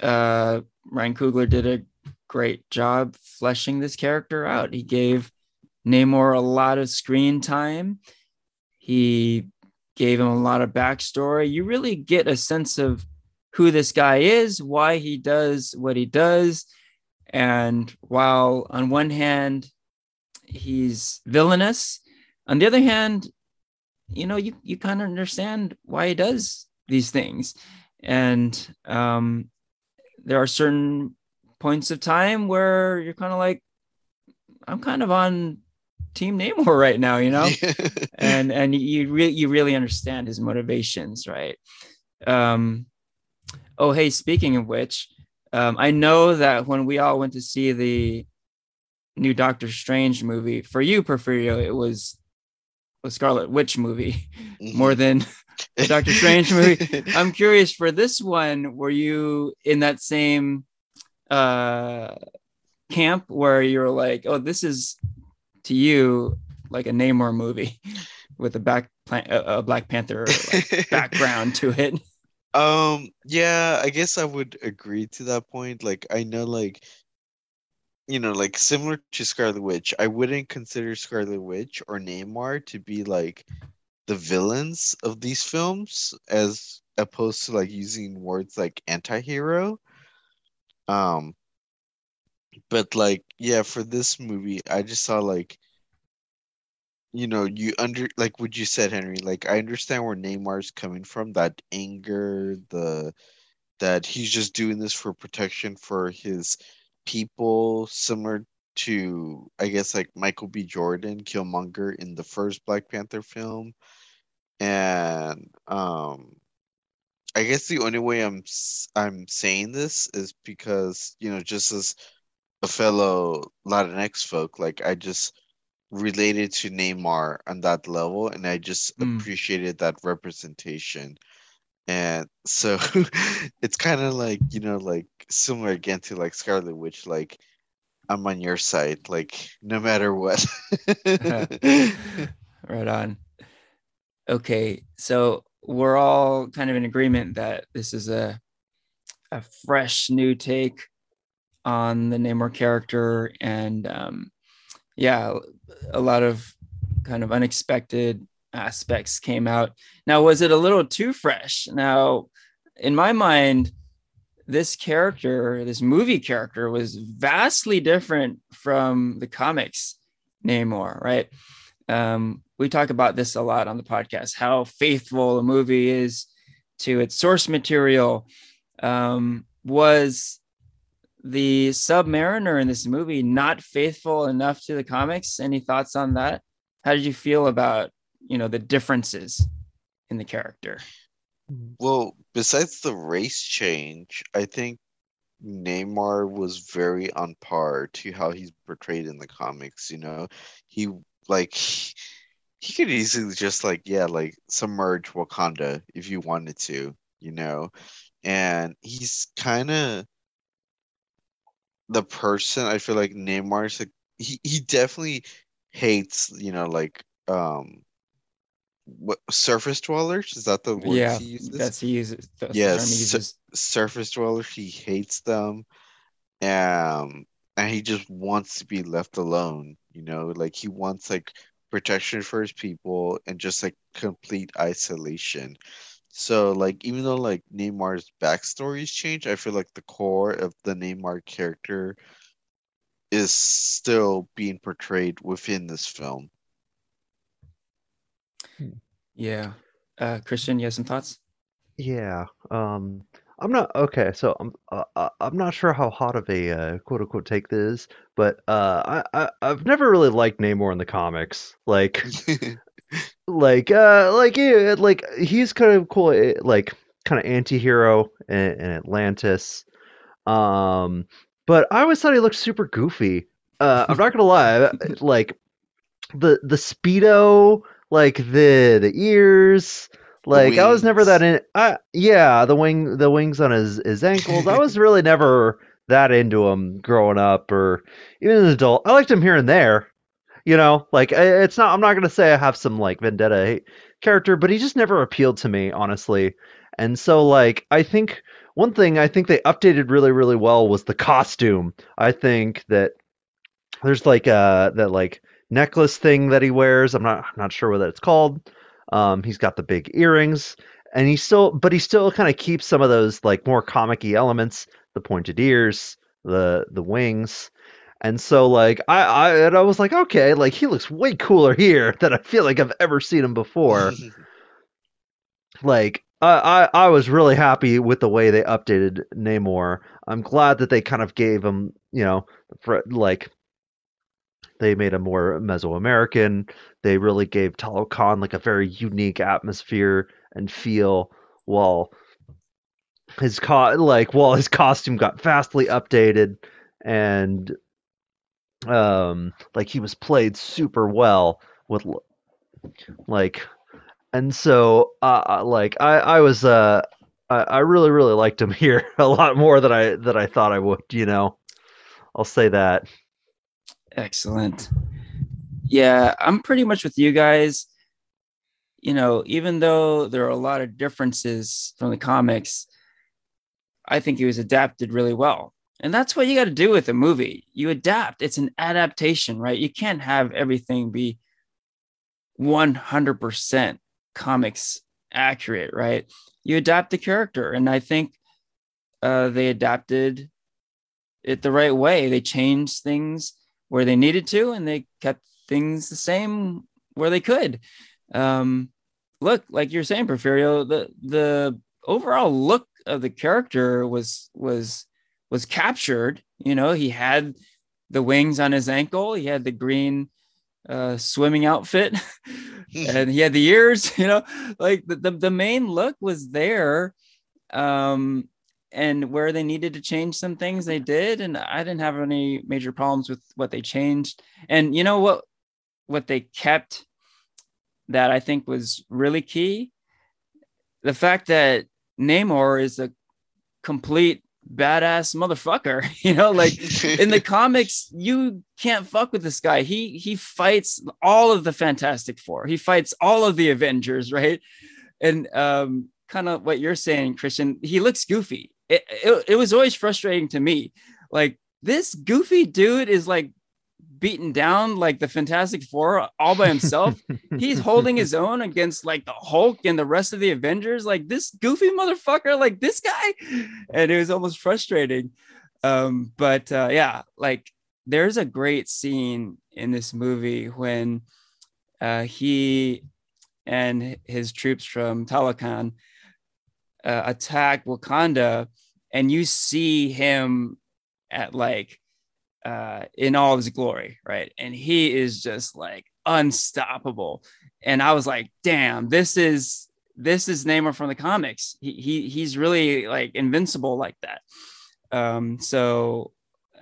uh, Ryan Coogler did a great job fleshing this character out. He gave Namor a lot of screen time. He gave him a lot of backstory. You really get a sense of who this guy is, why he does what he does. And while on one hand, he's villainous, on the other hand, you know, you, you kind of understand why he does these things. And um, there are certain points of time where you're kind of like, I'm kind of on Team Namor [LAUGHS] right now, you know, [LAUGHS] and and you really you really understand his motivations, right? Um, oh, hey, speaking of which, um, I know that when we all went to see the new Doctor Strange movie, for you, Porfirio, it was a Scarlet Witch movie Mm-hmm. [LAUGHS] more than the Doctor Strange movie. [LAUGHS] I'm curious for this one, were you in that same uh camp where you're like, oh, this is to you like a Namor movie [LAUGHS] with a back plan- a, a Black Panther like, background to it. Um, yeah, I guess I would agree to that point. Like, I know, like, you know, like similar to Scarlet Witch, I wouldn't consider Scarlet Witch or Namor to be like the villains of these films, as opposed to like using words like anti-hero. Um, but like, yeah, for this movie, I just saw like, you know, you under like what you said, Henry. Like, I understand where Namor's coming from, that anger, the that he's just doing this for protection for his people, similar to I guess like Michael B. Jordan, Killmonger in the first Black Panther film, and um, I guess the only way I'm I'm saying this is because you know just as a fellow Latinx folk, like I just related to Namor on that level, and I just Mm. appreciated that representation. And so [LAUGHS] it's kind of like, you know, like similar again to like Scarlet Witch, like I'm on your side, like no matter what. [LAUGHS] [LAUGHS] Right on. Okay, so we're all kind of in agreement that this is a a fresh new take on the Namor character, and um, yeah, a lot of kind of unexpected aspects came out. Now, was it a little too fresh? Now, in my mind, this character, this movie character, was vastly different from the comics Namor, right? Um, we talk about this a lot on the podcast how faithful a movie is to its source material. Um, was the Submariner in this movie not faithful enough to the comics? Any thoughts on that? How did you feel about you know the differences in the character? Well, besides the race change, I think Namor was very on par to how he's portrayed in the comics, you know. He like he, he could easily just like yeah, like submerge Wakanda if you wanted to, you know. And he's kind of the person I feel like Namor's like he, he definitely hates, you know, like um what surface dwellers? Is that the word yeah, he uses? that's he uses. That's Yes, he uses. surface dwellers. He hates them. Um, and he just wants to be left alone, you know, like he wants like protection for his people and just like complete isolation. So like even though like Namor's backstories change, I feel like the core of the Namor character is still being portrayed within this film. Yeah, uh, Christian, you have some thoughts? Yeah. Um, I'm not okay. So I'm uh, uh, I'm not sure how hot of a uh, quote unquote take this is, but uh, I, I I've never really liked Namor in the comics. Like [LAUGHS] like uh like yeah, like he's kind of cool. eh, Like kind of anti-hero in, in Atlantis. Um, but I always thought he looked super goofy. Uh, I'm not gonna lie. Like the the speedo, like the the ears. Like I was never that in. I yeah, the wing, the wings on his his ankles. I was [LAUGHS] really never that into him growing up, or even as an adult. I liked him here and there. You know, like it's not. I'm not gonna say I have some like vendetta character, but he just never appealed to me, honestly. And so, like, I think one thing I think they updated really, really well was the costume. I think that there's like uh that like necklace thing that he wears. I'm not I'm not sure what it's called. Um, he's got the big earrings, and he still, but he still kind of keeps some of those like more comic elements, the pointed ears, the the wings. And so like I, I and I was like, okay, like he looks way cooler here than I feel like I've ever seen him before. [LAUGHS] like I, I I was really happy with the way they updated Namor. I'm glad that they kind of gave him, you know, for, like they made him more Mesoamerican. They really gave Talokan like a very unique atmosphere and feel while his co- like while his costume got vastly updated and um like he was played super well with like and so uh, uh like I I was uh I, I really really liked him [LAUGHS] here a lot more than I than I thought I would, you know. I'll say that. Excellent. Yeah, I'm pretty much with you guys. You know, even though there are a lot of differences from the comics, I think it was adapted really well. And that's what you got to do with a movie. You adapt. It's an adaptation, right? You can't have everything be 100% comics accurate, right? You adapt the character. And I think uh, they adapted it the right way. They changed things where they needed to, and they kept things the same where they could. Um, look, like you're saying, Porfirio, the the overall look of the character was was was captured. You know, he had the wings on his ankle, he had the green uh, swimming outfit, [LAUGHS] and he had the ears. [LAUGHS] You know, like the, the, the main look was there. Um, and where they needed to change some things they did and i didn't have any major problems with what they changed. And you know what what they kept that i think was really key? The fact that namor is a complete badass motherfucker [LAUGHS] you know like in the [LAUGHS] comics you can't fuck with this guy. He he fights all of the fantastic four. He fights all of the avengers [LAUGHS] right? And um kind of what you're saying christian he looks goofy it, it, it was always frustrating to me. Like this goofy dude is like beaten down like the Fantastic Four all by himself. [LAUGHS] He's holding his own against like the Hulk and the rest of the Avengers. Like this goofy motherfucker, like this guy. And it was almost frustrating. Um, but uh, yeah, like there's a great scene in this movie when uh, he and his troops from Talokan uh, attack Wakanda, and you see him at like uh, in all of his glory, right? And he is just like unstoppable. And I was like, damn, this is this is Namor from the comics. He, he he's really like invincible like that. Um, so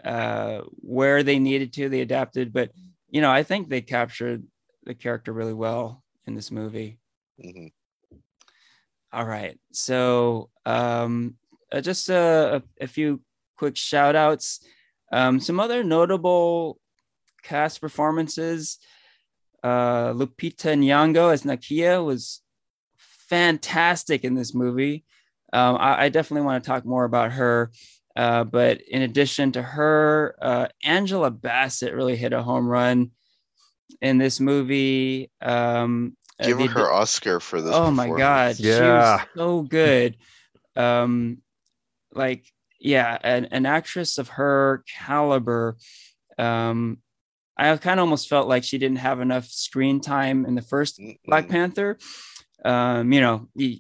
uh, where they needed to, they adapted. But you know, I think they captured the character really well in this movie. Mm-hmm. All right. So um, uh, just a, a, few quick shout outs. Um, some other notable cast performances. Uh, Lupita Nyong'o as Nakia was fantastic in this movie. Um, I, I, definitely want to talk more about her. Uh, but in addition to her, uh, Angela Bassett really hit a home run in this movie. Um, uh, Give her Oscar for this. Oh my god, yeah, she was so good. Um, like yeah, an, an actress of her caliber. Um, I kind of almost felt like she didn't have enough screen time in the 1st mm Black Panther. Um, you know, you,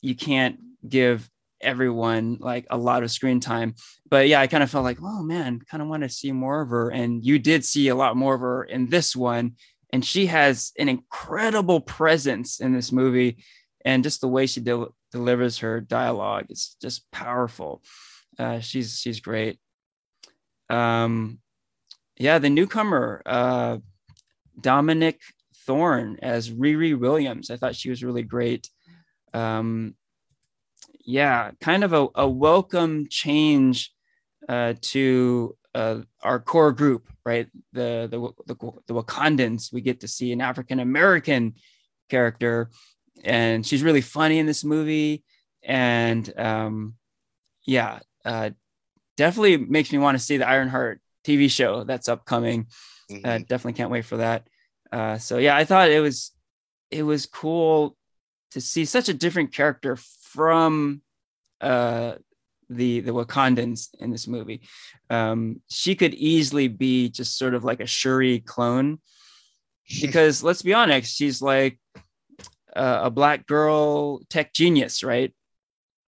you can't give everyone like a lot of screen time. But yeah, I kind of felt like, oh man, kind of want to see more of her. And you did see a lot more of her in this one and she has an incredible presence in this movie. And just the way she de- delivers her dialogue is just powerful. Uh, she's she's great. Um, yeah the newcomer uh, dominique thorne as riri williams. I thought she was really great. Um, yeah kind of a, a welcome change uh, to uh, our core group, right? The, the the the Wakandans. We get to see an African American character, and she's really funny in this movie. And um, yeah, uh, definitely makes me want to see the Ironheart TV show that's upcoming. Mm-hmm. Uh, definitely can't wait for that. Uh, so yeah, I thought it was it was cool to see such a different character from uh, the the Wakandans in this movie. Um, she could easily be just sort of like a Shuri clone, [LAUGHS] because let's be honest, she's like uh, a black girl tech genius, right?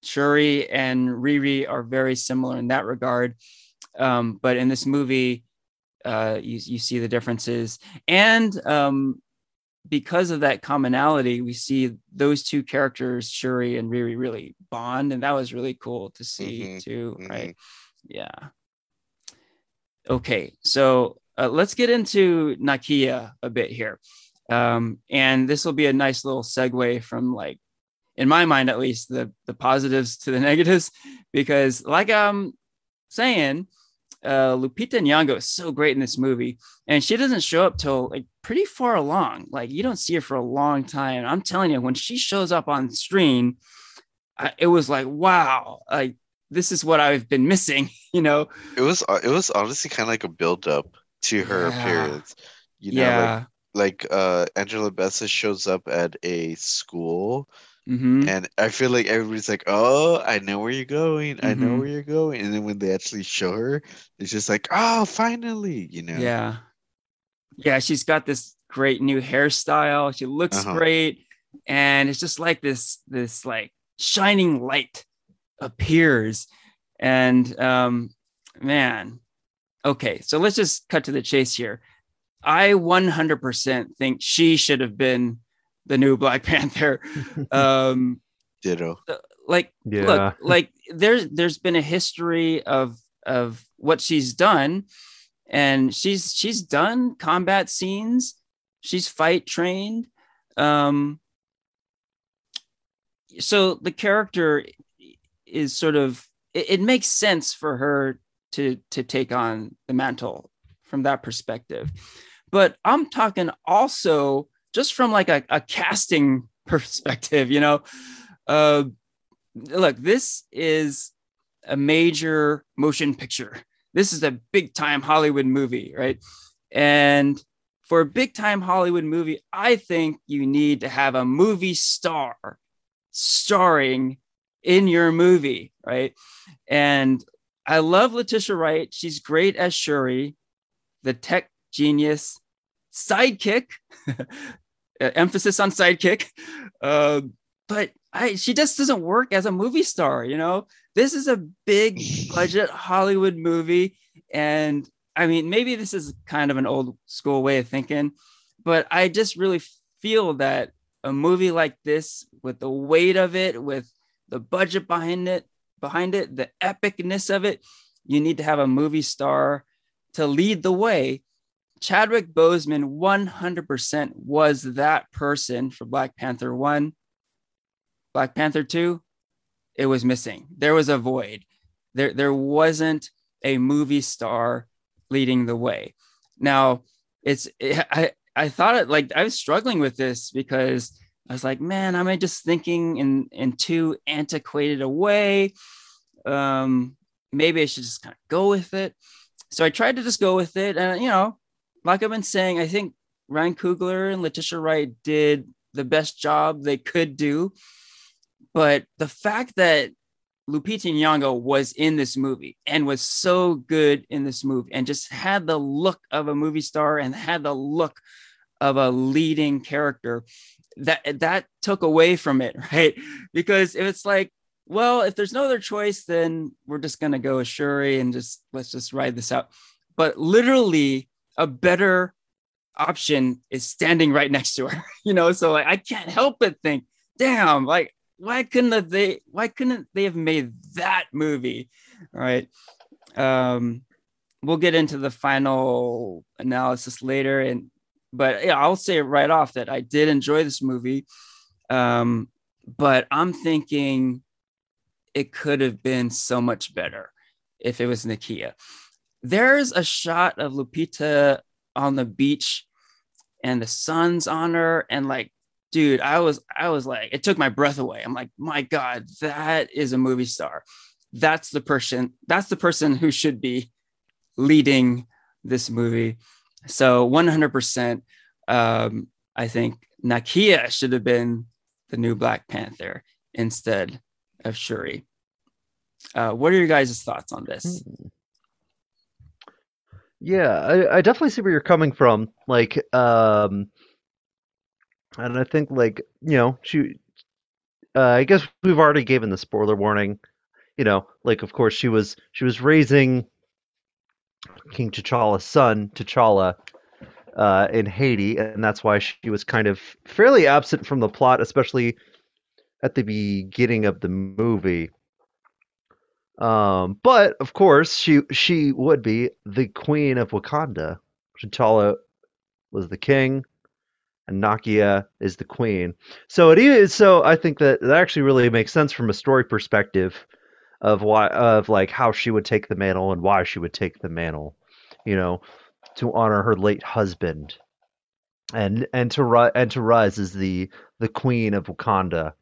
Shuri and Riri are very similar in that regard, um, but in this movie, uh, you you see the differences, and um, because of that commonality, we see those two characters, Shuri and Riri, really bond, and that was really cool to see mm-hmm. too, mm-hmm. right? Yeah. Okay, so uh, let's get into Nakia a bit here, um, and this will be a nice little segue from like, in my mind at least, the the positives to the [LAUGHS] negatives, because like I'm saying, uh, Lupita Nyong'o is so great in this movie, and she doesn't show up till like pretty far along. Like you don't see her for a long time. I'm telling you, when she shows up on screen, I, it was like wow, like this is what I've been missing. [LAUGHS] You know, it was uh, it was honestly kind of like a build up to her yeah. appearance. You know, yeah. like like uh, Angela Bassett shows up at a school Mm-hmm. And I feel like everybody's like, "Oh, I know where you're going. Mm-hmm. I know mm-hmm. where you're going." And then when they actually show her, it's just like, "Oh, finally!" You know? Yeah, yeah. She's got this great new hairstyle. She looks uh-huh. great, and it's just like this, this like shining light appears, and um, man, okay. So let's just cut to the chase here. I 100% think she should have been the new Black Panther. [LAUGHS] Um, Ditto. Uh, like, yeah. look, like there's there's been a history of of what she's done, and she's she's done combat scenes. She's fight trained. Um, so the character is sort of it, it makes sense for her to to take on the mantle from that perspective. But I'm talking also just from like a, a casting perspective, you know, uh, look, this is a major motion picture. This is a big time Hollywood movie, right? And for a big time Hollywood movie, I think you need to have a movie star starring in your movie, right? And I love Letitia Wright. She's great as Shuri, the tech genius sidekick [LAUGHS] emphasis on sidekick. Uh, but I, she just doesn't work as a movie star. You know, this is a big [LAUGHS] budget Hollywood movie, and I mean, maybe this is kind of an old school way of thinking, but I just really feel that a movie like this, with the weight of it, with the budget behind it, behind it, the epicness of it, you need to have a movie star to lead the way Chadwick Boseman 100% was that person for Black Panther 1. Black Panther 2, it was missing. There was a void. There, there wasn't a movie star leading the way. Now, it's it, I I thought it like I was struggling with this because I was like, man, am I just thinking in in too antiquated a way? Um, maybe I should just kind of go with it. So I tried to just go with it, and you know, like I've been saying, I think Ryan Coogler and Letitia Wright did the best job they could do. But the fact that Lupita Nyong'o was in this movie and was so good in this movie and just had the look of a movie star and had the look of a leading character that that took away from it, [LAUGHS] right? Because if it's like, well, if there's no other choice, then we're just gonna go with Shuri and just let's just ride this out. But literally, a better option is standing right next to her [LAUGHS] you know? So like i can't help but think damn like why couldn't they why couldn't they have made that movie all right? Um we'll get into the final analysis later and but yeah i'll say right off that i did enjoy this movie um but i'm thinking it could have been so much better if it was nakia there's a shot of Lupita on the beach and the sun's on her. And like dude i was i was like it took my breath away. I'm like my god that is a movie star. That's the person that's the person who should be leading this movie. So 100% um, i think nakia should have been the new black panther instead of shuri. Uh, what are your guys' thoughts on this? Hmm. Yeah, I, I definitely see where you're coming from. Like, um, and I think like you know she, uh, I guess we've already given the spoiler warning. You know, like of course she was she was raising King T'Challa's son, T'Challa, uh, in Haiti, and that's why she was kind of fairly absent from the plot, especially at the beginning of the movie. Um, but of course, she she would be the queen of Wakanda. T'Challa was the king, and Nakia is the queen. So it is. So I think that that actually really makes sense from a story perspective of why of like how she would take the mantle and why she would take the mantle. You know, to honor her late husband, and and to ri- and to rise as the the queen of Wakanda.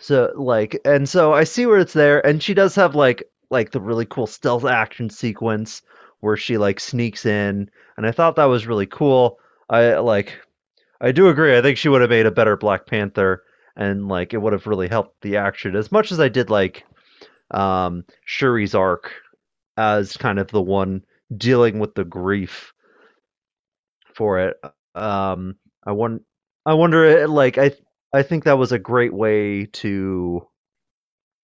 So like, and so I see where it's there, and she does have like like the really cool stealth action sequence where she like sneaks in, and I thought that was really cool. I like, I do agree. I think she would have made a better Black Panther, and like it would have really helped the action as much as I did like um Shuri's arc as kind of the one dealing with the grief for it. Um, I want, I wonder, like, I, I think that was a great way to,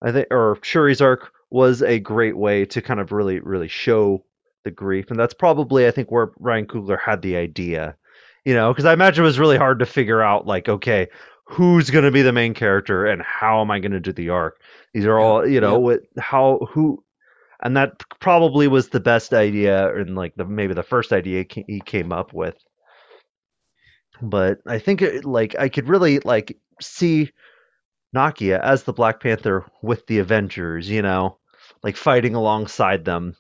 I think, or Shuri's arc was a great way to kind of really, really show the grief, and that's probably, I think, where Ryan Coogler had the idea, you know, because I imagine it was really hard to figure out, like, okay, who's going to be the main character and how am I going to do the arc? These are all, you know, what, how, who, and that probably was the best idea and like the maybe the first idea he came up with but i think it, like i could really like see nakia as the black panther with the avengers you know like fighting alongside them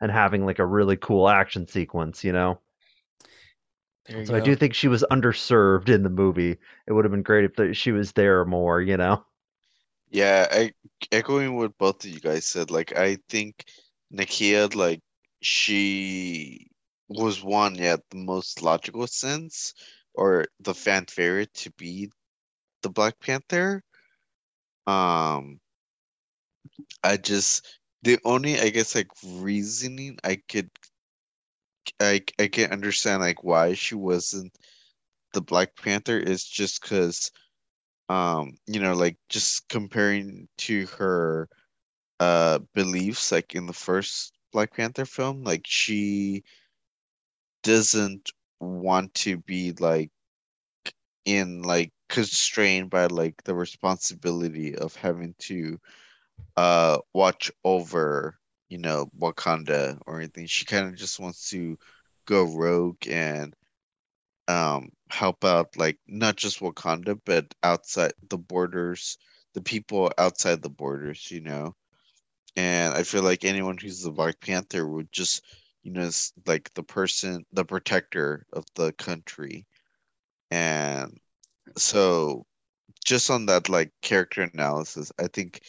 and having like a really cool action sequence you know? You so i do think she was underserved in the movie. It would have been great if the, she was there more you know? Yeah, I echoing what both of you guys said. Like, I think Nakia, like, she was one, yeah, the most logical sense, or the fan favorite to be the Black Panther. Um, I just the only, I guess, like reasoning I could, I I can understand like why she wasn't the Black Panther is just because um you know like just comparing to her uh beliefs like in the first Black Panther film like she doesn't want to be like in like constrained by like the responsibility of having to uh watch over you know Wakanda or anything she kind of just wants to go rogue and um help out like not just Wakanda but outside the borders, the people outside the borders, you know. And I feel like anyone who's the Black Panther would just, you know, is like the person, the protector of the country. And so just on that like character analysis, I think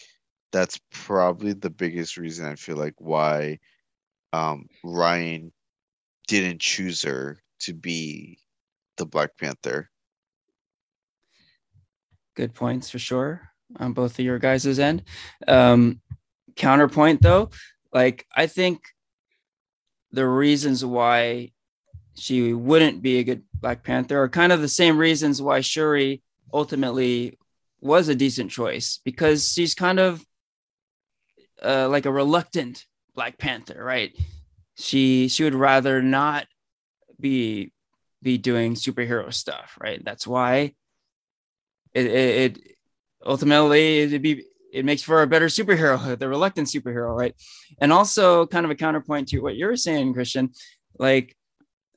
that's probably the biggest reason I feel like why um Ryan didn't choose her to be the Black Panther. good points for sure on both of your guys' end. Um, counterpoint though, like I think the reasons why she wouldn't be a good Black Panther are kind of the same reasons why Shuri ultimately was a decent choice because she's kind of uh, like a reluctant Black Panther, right? She she would rather not be be doing superhero stuff, right? That's why it, it, it ultimately it be it makes for a better superhero, the reluctant superhero, right? And also kind of a counterpoint to what you're saying, Christian, like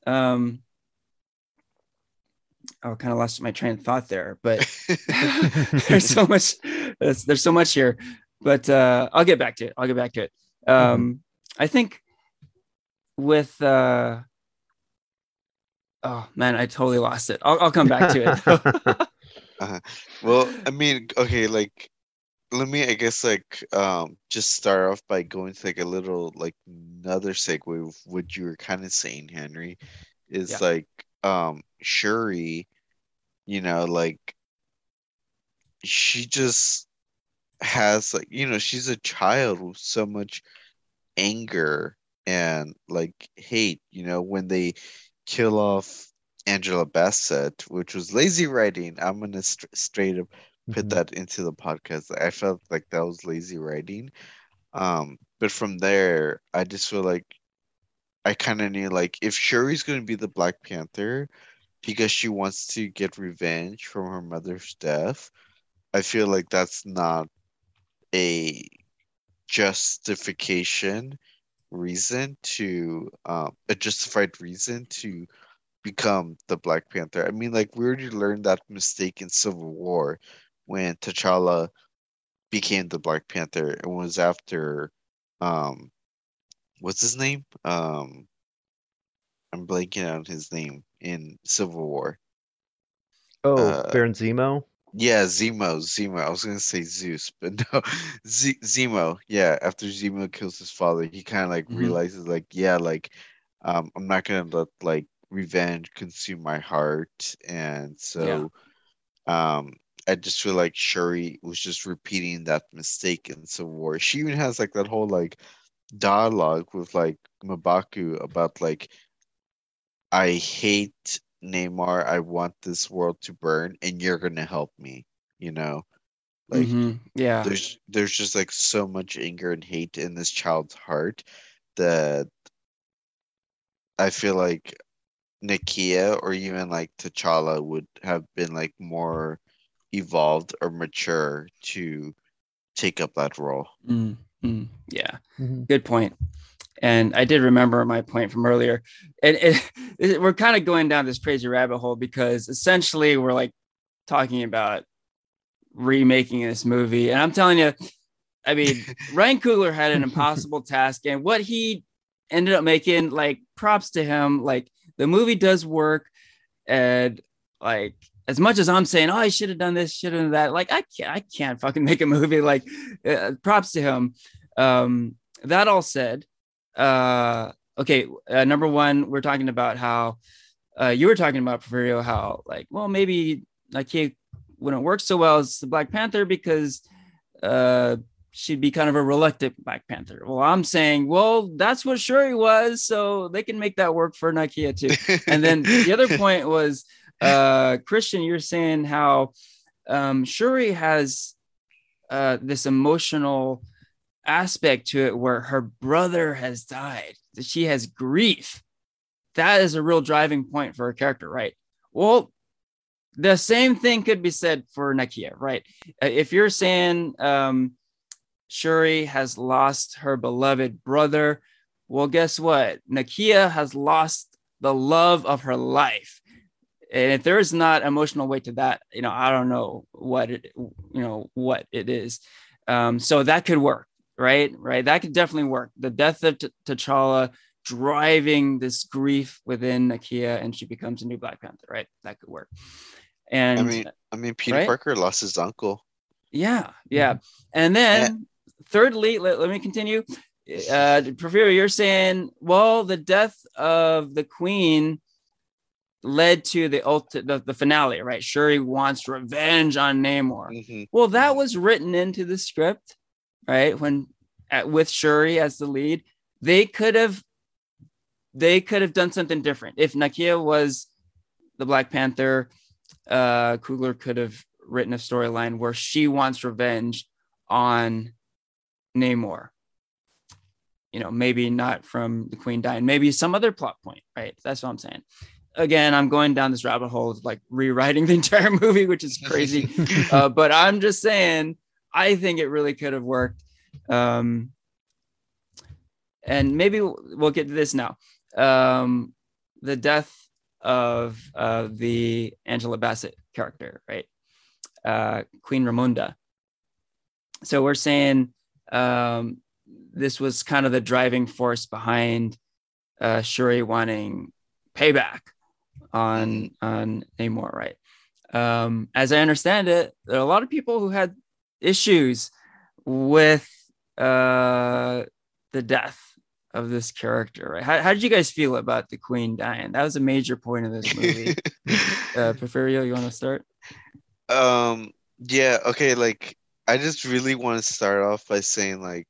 um I kind of lost my train of thought there, but [LAUGHS] [LAUGHS] there's so much there's, there's so much here. But uh I'll get back to it. I'll get back to it. Um I think with uh oh man, I totally lost it. I'll, I'll come back to it. [LAUGHS] Uh-huh. Well, I mean, okay, like let me I guess like um just start off by going to like a little like another segue of what you were kind of saying, Henry, is Yeah. like um Shuri, you know, like she just has like you know, she's a child with so much anger and like hate, you know, when they kill off Angela Bassett, which was lazy writing. I'm gonna st- straight up put Mhm. that into the podcast. I felt like that was lazy writing. Um, but from there, I just feel like I kind of knew like if Shuri's gonna be the Black Panther because she wants to get revenge from her mother's death, I feel like that's not a justification reason to um a justified reason to become the Black Panther. I mean, like we already learned that mistake in Civil War when T'Challa became the Black Panther. It was after um what's his name? Um I'm blanking on his name in Civil War. Oh, Uh, Baron Zemo. Yeah, Zemo, Zemo. I was gonna say Zeus, [LAUGHS] but no, Z- Zemo. Yeah, after Zemo kills his father, he kind of like Mhm. realizes, like, yeah, like, um, I'm not gonna let like revenge consume my heart, and so, um, I just feel like Shuri was just repeating that mistake in Civil War. She even has like that whole like dialogue with like M'Baku about like, I hate Namor. I want this world to burn, and you're gonna help me. You know, like Mhm. yeah. there's there's just like so much anger and hate in this child's heart that I feel like Nakia or even like T'Challa would have been like more evolved or mature to take up that role. Mm, mm, yeah. Mhm. Good point. And I did remember my point from earlier. And it, [LAUGHS] it- we're kind of going down this crazy rabbit hole because essentially we're like talking about remaking this movie. And I'm telling you, I mean, [LAUGHS] Ryan Coogler had an impossible task, and what he ended up making, like, props to him. Like, the movie does work, and like, as much as I'm saying, oh, I should have done this, should have done that. Like, I can't, I can't fucking make a movie. Like, uh, props to him. Um, that all said, uh, okay, uh, number one, we're talking about how uh, you were talking about Porfirio, how like, well, maybe like he wouldn't work so well as the Black Panther because uh, she'd be kind of a reluctant Black Panther. Well, I'm saying, well, that's what Shuri was, so they can make that work for Nakia too. [LAUGHS] And then the other point was, uh, Christian, you're saying how um, Shuri has uh, this emotional aspect to it where her brother has died. that She has grief. That is a real driving point for her character, right? Well, the same thing could be said for Nakia, right? Uh, If you're saying um, Shuri has lost her beloved brother, well, guess what? Nakia has lost the love of her life. And if there is not emotional weight to that, you know, I don't know what it, you know, what it is. Um, so that could work, right? Right. That could definitely work. The death of T- T'Challa driving this grief within Nakia, and she becomes a new Black Panther, right? That could work. And I mean, I mean, Peter Right? Parker lost his uncle. yeah, yeah. And then, thirdly, let, let me continue. Uh, Porfirio, you're saying, well, the death of the queen led to the ulti- the, the finale, right? Shuri wants revenge on Namor. Mhm. Well, that was written into the script, right? When at, with Shuri as the lead, they could have they could have done something different. If Nakia was the Black Panther, uh, Coogler could have written a storyline where she wants revenge on Namor. You know, maybe not from the Queen dying, maybe some other plot point, right? That's what I'm saying. Again, I'm going down this rabbit hole of like rewriting the [LAUGHS] entire movie, which is crazy. [LAUGHS] uh, but I'm just saying, I think it really could have worked. Um, and maybe we'll get to this now. Um, the death of uh, the Angela Bassett character, right? Uh, Queen Ramonda. So we're saying um, this was kind of the driving force behind uh, Shuri wanting payback on on Namor, right? Um, as I understand it, there are a lot of people who had issues with uh, the death of this character. Right? How, how did you guys feel about the Queen dying? That was a major point of this movie. [LAUGHS] uh, Porfirio, you want to start? Um. Yeah. Okay. Like, I just really want to start off by saying, like,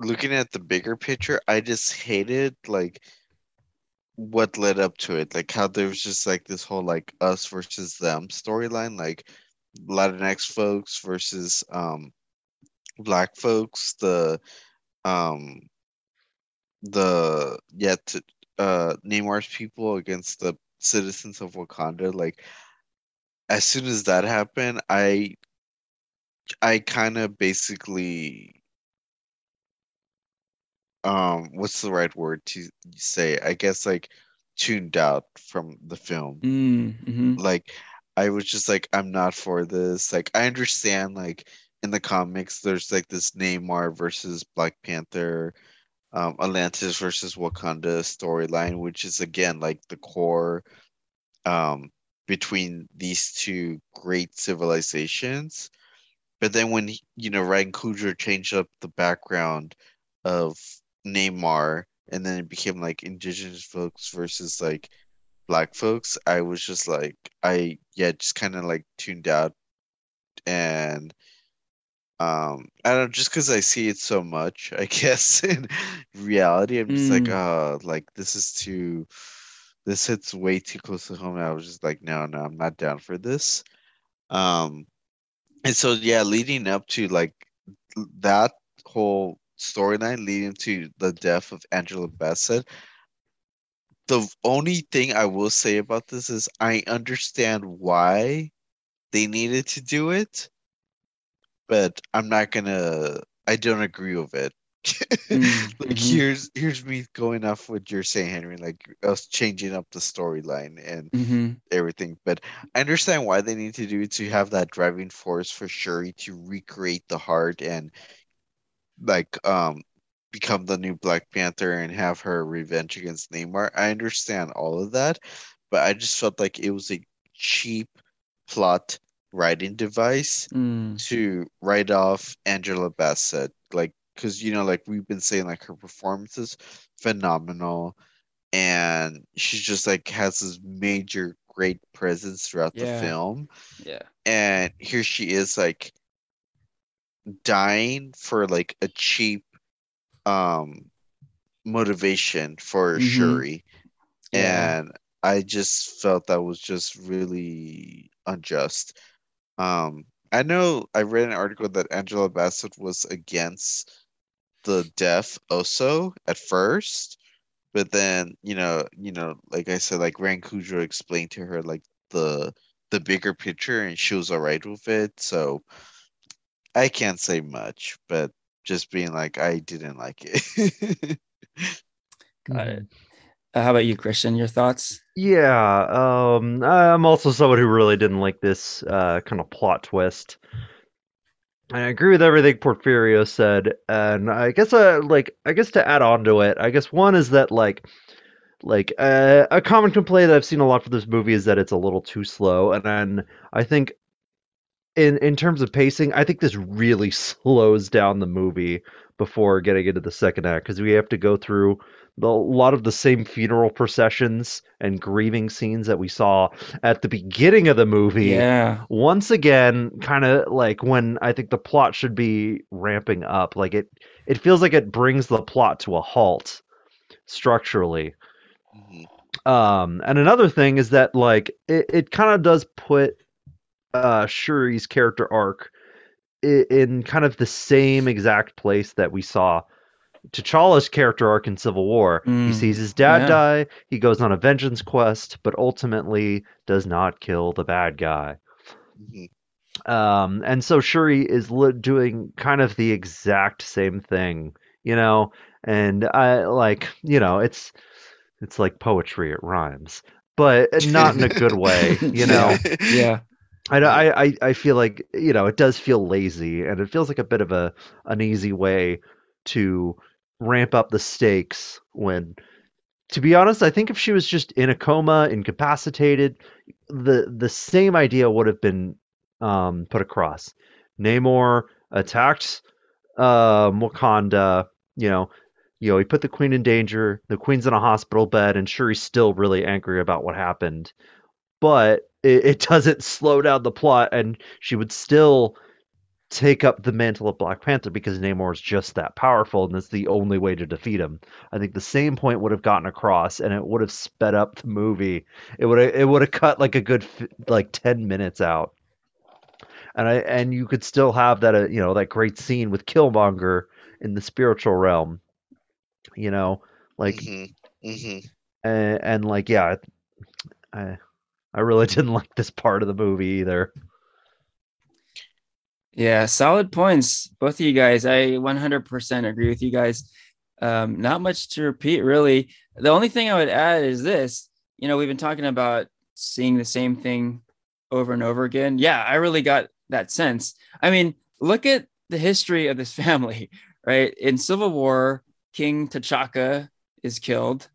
looking at the bigger picture, I just hated like what led up to it. Like how there was just like this whole like us versus them storyline, like Latinx folks versus um black folks, the um the yet uh Namor's people against the citizens of Wakanda. Like as soon as that happened, I I kind of basically um what's the right word to say? I guess like tuned out from the film. Mm, mhm. like i was just like i'm not for this. Like i understand like in the comics there's like this Namor versus black panther um atlantis versus wakanda storyline which is again like the core um between these two great civilizations. But then when you know ryan Coogler changed up the background of Namor, and then it became like indigenous folks versus like black folks, I was just like, I yeah, just kind of like tuned out, and um, I don't know, just because I see it so much, I [LAUGHS] guess in reality, I'm just like, Mm. oh, like this is too, this hits way too close to home. And I was just like, no, no, I'm not down for this. Um, and so yeah, leading up to like that whole storyline leading to the death of Angela Bassett. The only thing I will say about this is I understand why they needed to do it, but I'm not gonna. I don't agree with it. [LAUGHS] Mm, like mhm. here's here's me going off what you're saying, Henry. Like us changing up the storyline and Mhm. everything. But I understand why they need to do it to have that driving force for Shuri to recreate the heart and like um become the new Black Panther and have her revenge against Namor. I understand all of that, but I just felt like it was a cheap plot writing device Mm. to write off Angela Bassett. Like because you know, like we've been saying, like her performance is phenomenal and she's just like has this major great presence throughout Yeah. the film Yeah. and here she is like dying for like a cheap um motivation for Mhm. Shuri Yeah. and I just felt that was just really unjust. Um I know I read an article that Angela Bassett was against the death also at first, but then you know, you know, like I said, like Coogler explained to her like the the bigger picture, and she was alright with it. So I can't say much, but just being like I didn't like it. Got it. Uh, how about you, Christian? Your thoughts? Yeah, um, I'm also someone who really didn't like this uh, kind of plot twist. I agree with everything Porfirio said, and I guess uh, like I guess to add on to it, I guess one is that like like uh, a common complaint that I've seen a lot for this movie is that it's a little too slow, and then I think in in terms of pacing, I think this really slows down the movie before getting into the second act because we have to go through the, a lot of the same funeral processions and grieving scenes that we saw at the beginning of the movie Yeah. once again kind of like when i think the plot should be ramping up like it it feels like it brings the plot to a halt structurally Mhm. um and another thing is that like it, it kind of does put uh shuri's character arc i- in kind of the same exact place that we saw T'Challa's character arc in Civil War. he Mm, sees his dad yeah. die, he goes on a vengeance quest, but ultimately does not kill the bad guy. Mhm. Um, and so Shuri is li- doing kind of the exact same thing, you know. And I like, you know, it's it's like poetry; it rhymes, but [LAUGHS] not in a good way, you know. Yeah. I, I I feel like you know it does feel lazy, and it feels like a bit of a an easy way to ramp up the stakes when to be honest, I think if she was just in a coma, incapacitated, the the same idea would have been um, put across. Namor attacked uh, Wakanda. You know, you know, he put the queen in danger. The queen's in a hospital bed, and sure, he's still really angry about what happened. But it, it doesn't slow down the plot, and she would still take up the mantle of Black Panther because Namor is just that powerful, and that's the only way to defeat him. I think the same point would have gotten across, and it would have sped up the movie. It would have, it would have cut like a good like ten minutes out, and I and you could still have that uh, you know that great scene with Killmonger in the spiritual realm, you know, like Mm-hmm. Mm-hmm. and, and like yeah, I I really [LAUGHS] didn't like this part of the movie either. Yeah, solid points, both of you guys. I 100% agree with you guys. Um, not much to repeat, really. The only thing I would add is this you know, we've been talking about seeing the same thing over and over again. Yeah, I really got that sense. I mean, look at the history of this [LAUGHS] family, right? In Civil War, King T'Chaka is killed.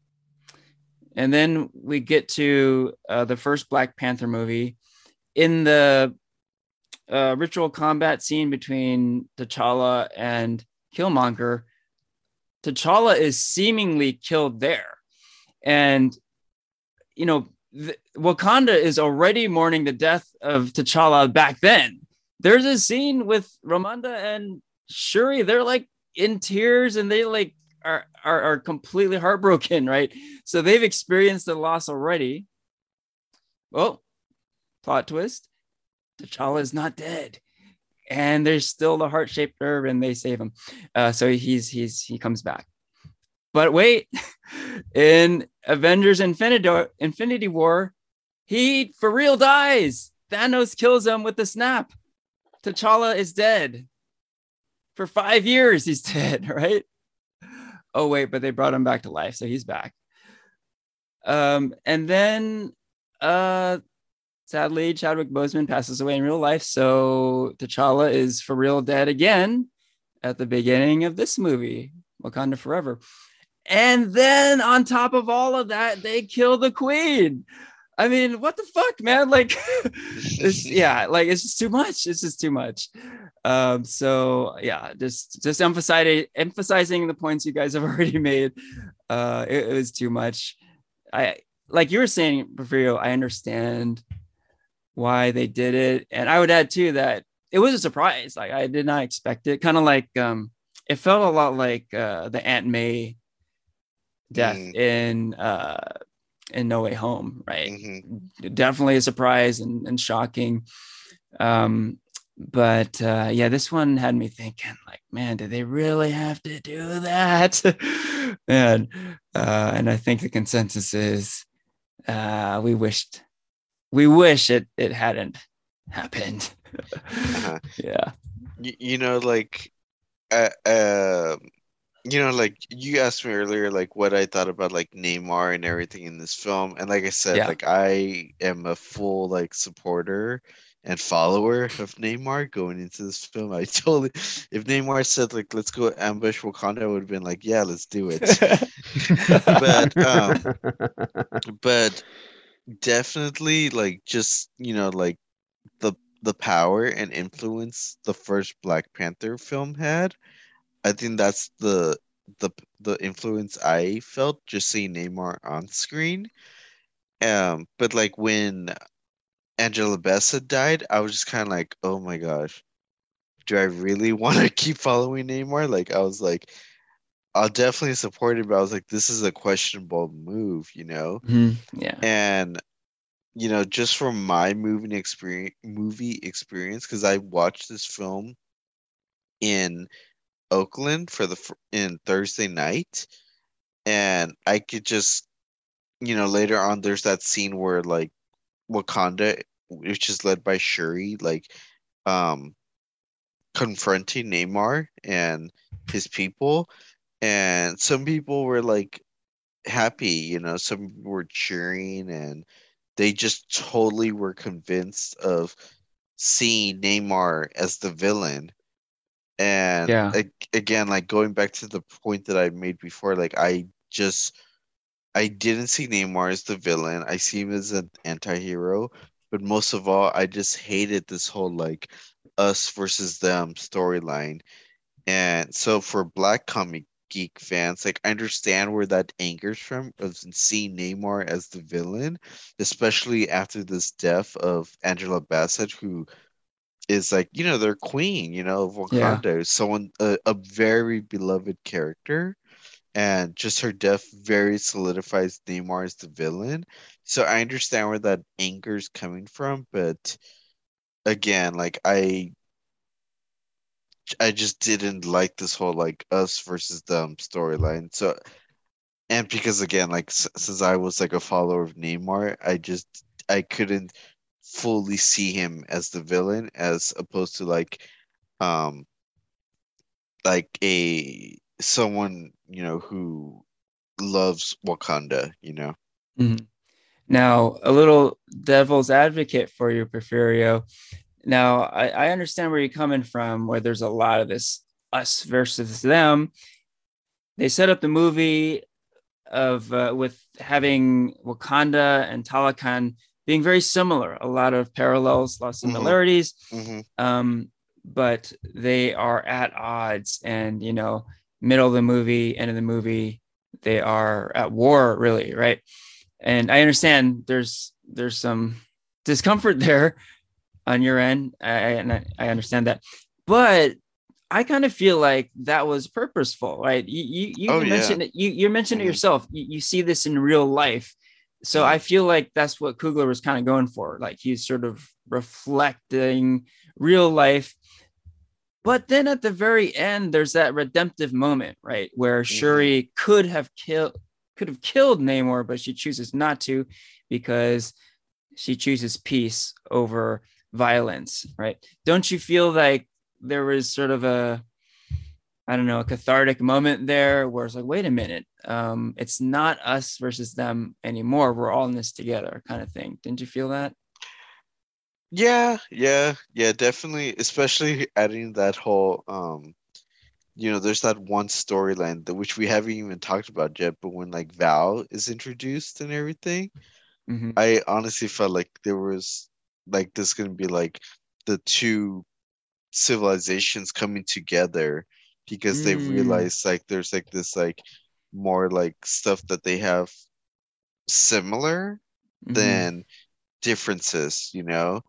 And then we get to uh, the first Black Panther movie. In the uh, ritual combat scene between T'Challa and Killmonger, T'Challa is seemingly killed there. And, you know, Wakanda is already mourning the death of T'Challa back then. There's a scene with Ramonda and Shuri. They're like in tears and they like are, are, are completely heartbroken, right? So they've experienced the loss already. Well, plot twist T'Challa is not dead. And there's still the heart-shaped herb, and they save him. Uh, so he's he's he comes back. But wait, [LAUGHS] in Avengers Infinity, Infinity War, he for real dies. Thanos kills him with the snap. T'Challa is dead. For five years, he's [LAUGHS] dead, right? Oh, wait, but they brought him back to life, so he's back. Um, and then uh sadly, Chadwick Boseman passes away in real life. So T'Challa is for real dead again at the beginning of this movie, Wakanda Forever. And then on top of all of that, they kill the queen. I mean, what the fuck, man? Like, [LAUGHS] yeah, like it's just too much. It's just too much. Um, so yeah, just just emphasizing emphasizing the points you guys have [LAUGHS] already made. Uh, it, it was too much. I like you were saying, Porfirio. I understand why they did it. And I would add too that it was a surprise. Like I did not expect it. Kind of like um it felt a lot like uh the Aunt May death mm. in uh in No Way Home, right? Mm-hmm. Definitely a surprise and, and shocking. Um but uh yeah, this one had me thinking like, man, did they really have to do that? [LAUGHS] and uh and I think the consensus is uh we wished we wish it it hadn't happened. uh-huh. [LAUGHS] Yeah. You, you know, like, uh, uh, you know, like you asked me earlier, like what I thought about like Namor and everything in this film, and like I said, yeah. like I am a full like supporter and follower of Namor going into this film. I [LAUGHS] totally, if Namor said like let's go ambush Wakanda, I would have been like, yeah, let's do it. [LAUGHS] but um, [LAUGHS] but definitely like just you know like the the power and influence the first Black Panther film had. I think that's the the the influence I felt just seeing Namor on screen. Um, but like when Angela Bassett died, I was just kind of like, oh my gosh, do I really [LAUGHS] want to keep following Namor? Like I was like, I'll definitely support it, but I was like, this is a questionable move, you know? Mm-hmm. Yeah. And you know, just from my movie experience, movie experience, because I watched this film in Oakland for the in Thursday night, and I could just, you know, later on there's that scene where like Wakanda, which is led by Shuri, like, um, confronting Namor and his people, and some people were like happy, you know, some were cheering and they just totally were convinced of seeing Namor as the villain And Yeah. again, like going back to the point that I made before, like I just I didn't see Namor as the villain. I see him as an anti-hero, but most of all, I just hated this whole like us versus them storyline. And so for Black Comic Geek fans, like I understand where that angers from of seeing Namor as the villain, especially after this death of Angela Bassett, who is like, you know, their queen, you know, of Yeah. Wakanda, someone a, a very beloved character. And just her death very solidifies Namor as the villain. So I understand where that anger is coming from, but again, like I I just didn't like this whole like us versus them storyline. So, and because again, like since I was like a follower of Namor, I just I couldn't fully see him as the villain as opposed to like um like a someone you know who loves Wakanda, you know. Mhm. Now, a little devil's advocate for you, Porfirio. Now, I, I understand where you're coming from, where there's a lot of this us versus them. They set up the movie of uh, with having Wakanda and Talokan being very similar, a lot of parallels, a lot of Mhm. similarities, hmm um, but they are at odds. And you know, middle of the movie, end of the movie, they are at war, really, right? And I understand there's there's some discomfort [LAUGHS] there on your end, I, and I, I understand that, but I kind of feel like that was purposeful, right? You you, you Oh, even yeah. mentioned it. You you mentioned it Mhm. yourself. You, you see this in real life, so Mhm. I feel like that's what Coogler was kind of going for. Like he's sort of reflecting real life. But then at the very end, there's that redemptive moment, right, where Shuri could have killed could have killed Namor, but she chooses not to because she chooses peace over violence, right? Don't you feel like there was sort of a I don't know, a cathartic moment there where it's like, wait a minute, um, it's not us versus them anymore. We're all in this together, kind of thing. Didn't you feel that? Yeah, yeah, yeah, definitely. Especially adding that whole um you know, there's that one storyline that which we haven't even talked about yet, but when like Val is introduced and everything, Mhm. I honestly felt like there was like this gonna be like the two civilizations coming together because they Mm. realize like there's like this like more like stuff that they have similar Mhm. than differences, you know?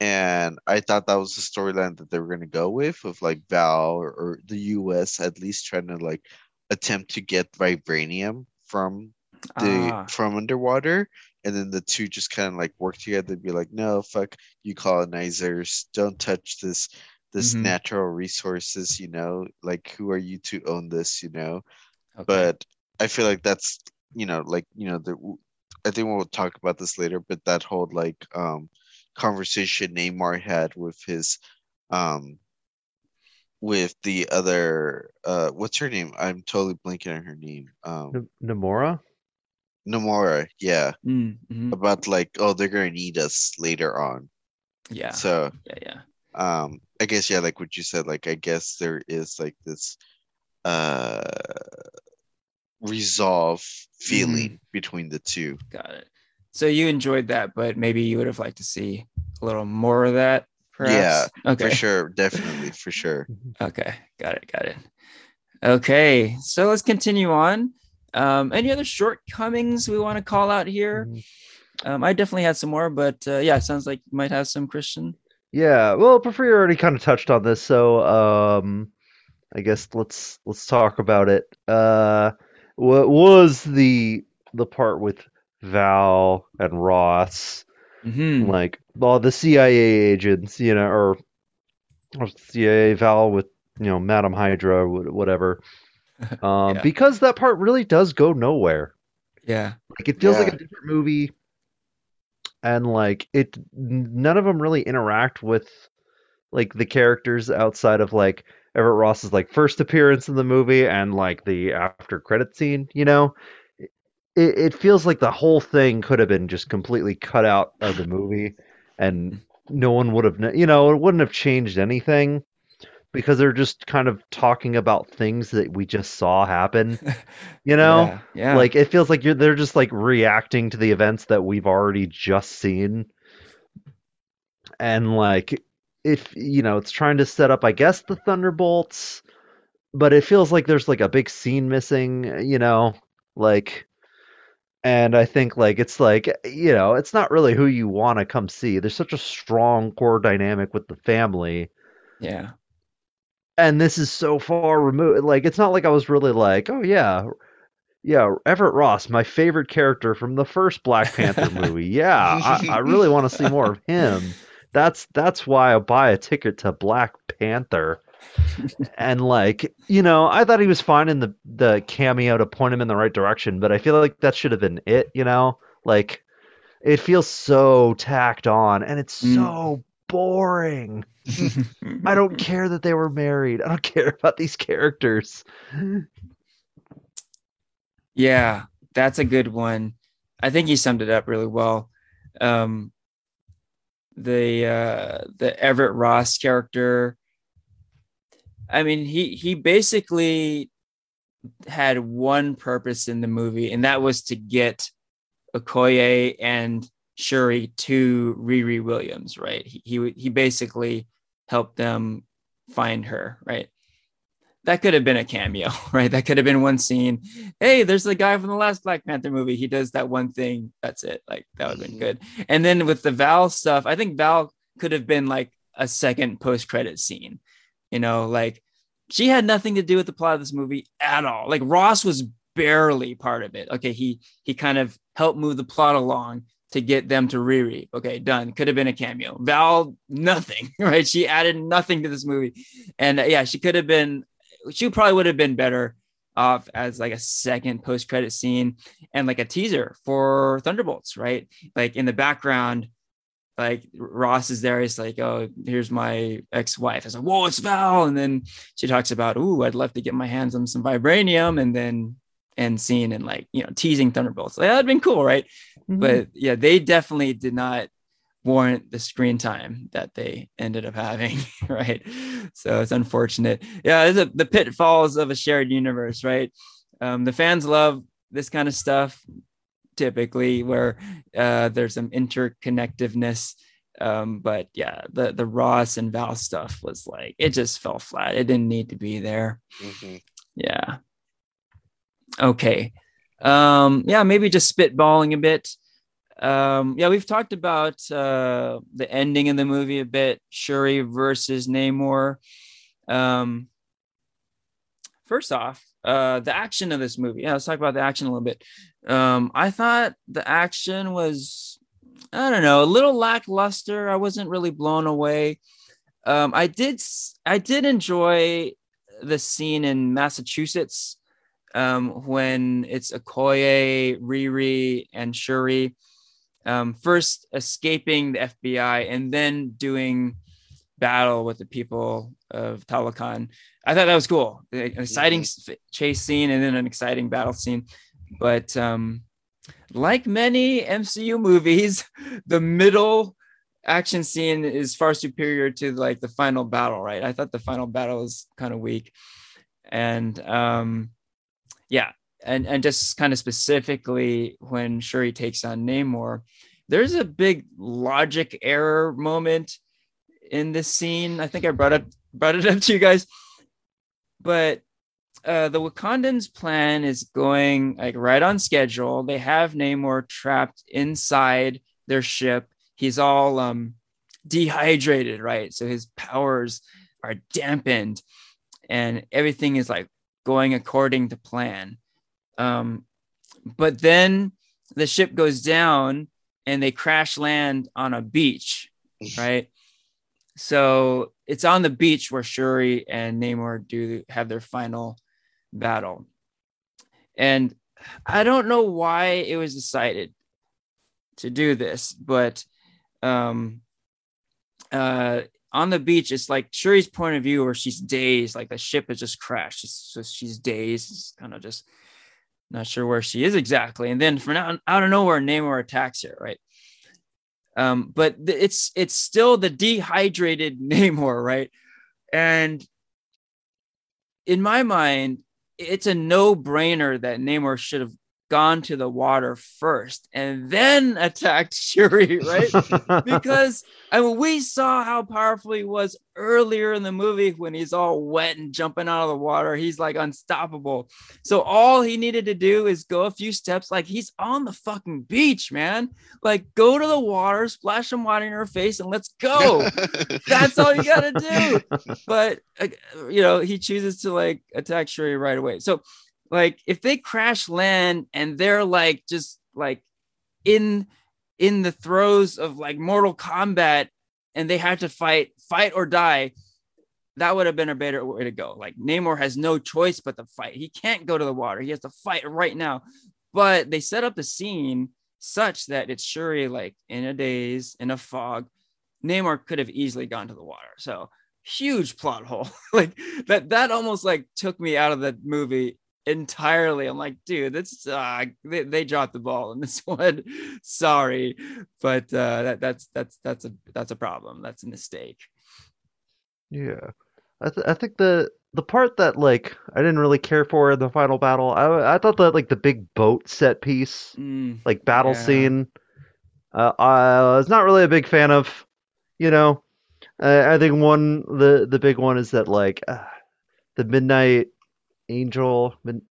And I thought that was the storyline that they were gonna go with, of like Val or, or the US at least trying to like attempt to get vibranium from the Ah, from underwater, and then the two just kind of like work together and be like, no, fuck you colonizers, don't touch this this Mhm. natural resources, you know, like who are you to own this, you know? okay. But I feel like that's you know, like you know, the I think we'll talk about this later, but that whole like um conversation Namor had with his um with the other uh what's her name? I'm totally blanking on her name. Um N- Namora? Yeah. Mm, mhm. About like, oh, they're gonna need us later on. yeah, So yeah, yeah. um I guess yeah, like what you said, like I guess there is like this uh resolve feeling between the two. Got it. So you enjoyed that, but maybe you would have liked to see a little more of that, perhaps. Yeah. Okay. For sure, definitely, for sure. [LAUGHS] Okay. Got it. Got it. Okay. So let's continue on. Um, any other shortcomings we want to call out here? Mhm. Um, I definitely had some more, but uh, yeah, it sounds like you might have some, Christian. Yeah, well, Porfirio already kind of touched on this, so um, I guess let's let's talk about it. Uh, what was the the part with Val and Ross, Mhm. like all the CIA agents, you know, or, or CIA Val with you know Madam Hydra, wh- whatever. [LAUGHS] Um, Yeah. because that part really does go nowhere. Yeah. Like it feels like a different movie, and like it, none of them really interact with like the characters outside of like Everett Ross's like first appearance in the movie and like the after credit scene. You know, it, it feels like the whole thing could have been just completely cut out of the movie, and no one would have, you know, it wouldn't have changed anything. because they're just kind of talking about things that we just saw happen. [LAUGHS] You know, yeah, yeah. like it feels like you're they're just like reacting to the events that we've already just seen, and like if you know it's trying to set up, I guess the Thunderbolts, but it feels like there's like a big scene missing. You know, like. And I think like it's like you know it's not really who you want to come see. There's such a strong core dynamic with the family, yeah, and this is so far removed. Like it's not like I was really like, oh yeah, yeah, Everett Ross, my favorite character from the first Black Panther movie. Yeah, I, I really want to see more of him. [LAUGHS] That's that's why I buy a ticket to Black Panther. And like, you know, I thought he was fine in the the cameo to point him in the right direction, but I feel like that should have been it, you know? Like it feels so tacked on and it's Mm. so boring. I don't [LAUGHS] care that they were married. I don't [LAUGHS] care about these characters. Yeah, that's a good one. I think you summed it up really well. Um, the uh, the Everett Ross character. I mean, he he basically had one purpose in the movie, and that was to get Okoye and Shuri to Riri Williams. Right? He he, he basically helped them find her. Right? that could have been a cameo, [LAUGHS] right? That could have been one scene. Hey, there's the guy from the last Black Panther movie. He does that one thing. That's it. Like that would have been mm-hmm. good. And then with the Val stuff, I think Val could have been like a second post credit scene. You know, like she had nothing to do with the plot of this movie at all. Like Ross was barely part of it. Okay, he he kind of helped move the plot along to get them to Riri. Okay, done. Could have been a cameo. Val, nothing, [LAUGHS] right? She added nothing to this movie. And uh, yeah, she could have been she probably would have been better off as like a second post credit scene and like a teaser for Thunderbolts, right? Like in the background, like Ross is there. He's like, "Oh, here's my ex-wife." I was like, "Whoa, it's Val!" And then she talks about, "Ooh, I'd love to get my hands on some vibranium," and then end scene and like you know teasing Thunderbolts. Like, that'd been cool, right? But yeah, they definitely did not warrant the screen time that they ended up having, [LAUGHS] right? So it's unfortunate. Yeah, it's a, the pitfalls of a shared universe, right? Um, the fans love this kind of stuff typically, where uh, there's some interconnectiveness. Um, but yeah, the the Ross and Val stuff was like it just fell flat. It didn't need to be there. Mhm. Yeah. Okay. Um, yeah, maybe just spitballing a bit. Um, yeah, we've talked about uh, the ending of the movie a bit. Shuri versus Namor. Um, first off, uh, the action of this movie. Yeah, let's talk about the action a little bit. Um, I thought the action was, I don't know, a little lackluster. I wasn't really blown away. Um, I did, I did enjoy the scene in Massachusetts um, when it's Okoye, Riri, and Shuri um, first escaping the FBI and then doing battle with the people of Talokan. I thought that was cool. An exciting s- chase scene and then an exciting battle scene. But um, like many MCU movies, [LAUGHS] the middle action scene is far superior to like the final battle, right? I thought the final battle was kind of weak. And um, yeah, and and just kind of specifically when Shuri takes on Namor, there's a big logic error moment in this scene. I think I brought up brought it up to you guys, but uh, the Wakandans' plan is going like right on schedule. They have Namor trapped inside their ship. He's all um, dehydrated, right? So his powers are dampened, and everything is like going according to plan. Um, but then the ship goes down and they crash land on a beach, right? So it's on the beach where Shuri and Namor do have their final battle. And I don't know why it was decided to do this, but um uh on the beach, it's like Shuri's point of view where she's dazed, like the ship has just crashed. It's just, she's dazed, it's kind of just not sure where she is exactly. And then from out, out of nowhere, Namor attacks her, right? Um, but it's it's still the dehydrated [LAUGHS] Namor, right? And in my mind, it's a no-brainer that Namor should have gone to the water first and then [LAUGHS] attacked Shuri, right? [LAUGHS] because I mean, we saw how powerful he was earlier in the movie when he's all wet and jumping out of the water. He's like unstoppable. So all he needed to do is go a few steps, like he's on the fucking beach, man. Like go to the water, splash some water in her face, and let's go. [LAUGHS] That's all you gotta do. But uh, you know, he chooses to like attack Shuri right away. So like if they crash land and they're like just like in in the throes of like mortal combat and they have to fight fight or die that would have been a better way to go. Like namor has no choice but to fight. He can't go to the water. He has to fight right now. But they set up the scene such that it's shuri like in a daze in a fog namor could have easily gone to the water. So huge plot hole. [LAUGHS] Like that that almost like took me out of the movie entirely. I'm like, dude, that's uh, they, they dropped the ball in this [LAUGHS] one. Sorry, but uh, that that's that's that's a that's a problem. That's a mistake. Yeah, I th- I think the the part that like I didn't really care for in the final battle, I I thought that like the big boat set piece, Mm, like battle yeah. scene, uh, I was not really a big fan of. You know, uh, I think one the the big one is that like uh, the Midnight Angel mid,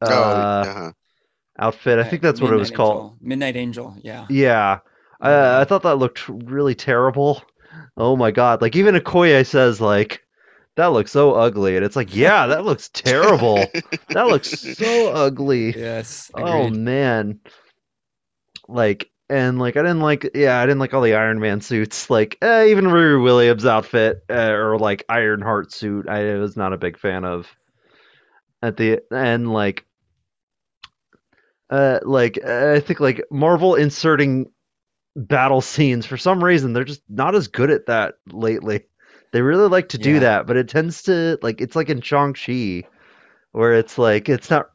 uh, oh, uh-huh. outfit. I think that's what it was Midnight called. Midnight Angel. Yeah. Yeah, Yeah. uh, I thought that looked really terrible. Oh my god! Like even Okoye says, like that looks so ugly, and it's like, yeah, that looks [LAUGHS] terrible. that looks so [LAUGHS] ugly. Yes. Oh man. Like and like I didn't like yeah I didn't like all the Iron Man suits like eh, even Riri Williams outfit uh, or like Ironheart suit I was not a big fan of at the end, like uh like I think like Marvel inserting battle scenes for some reason they're just not as good at that lately. They really like to do Yeah. that, but it tends to like it's like in Shang-Chi where it's like it's not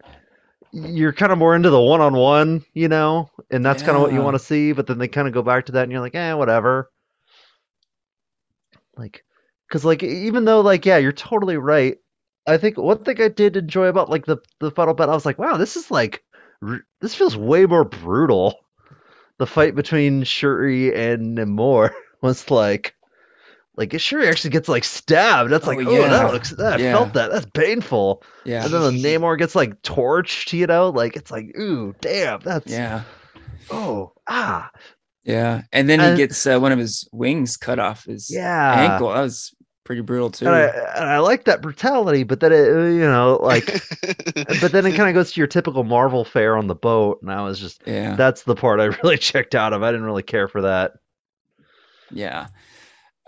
you're kind of more into the one-on-one, you know, and that's kind of what you want to see, but then they kind of go back to that and you're like, "Eh, whatever." Like cuz like even though like yeah, you're totally right. I think one thing I did enjoy about like the the final battle, I was like, "Wow, this is like r- this feels way more brutal." The fight between Shuri and Namor [LAUGHS] was like like Shuri actually gets like stabbed. That's Oh, like, oh, yeah. that looks that I Yeah. felt that. That's painful. Yeah. And then the Namor gets like torched, you know, like it's like, ooh, damn, that's Yeah. oh ah Yeah. And then he gets uh, one of his wings cut off his yeah. ankle. That was pretty brutal too. And I and I like that brutality, but then it uh, you know like [LAUGHS] but then it kind of goes to your typical Marvel fare on the boat, and I was just yeah. that's the part I [LAUGHS] really checked out of. I didn't really care for that. Yeah.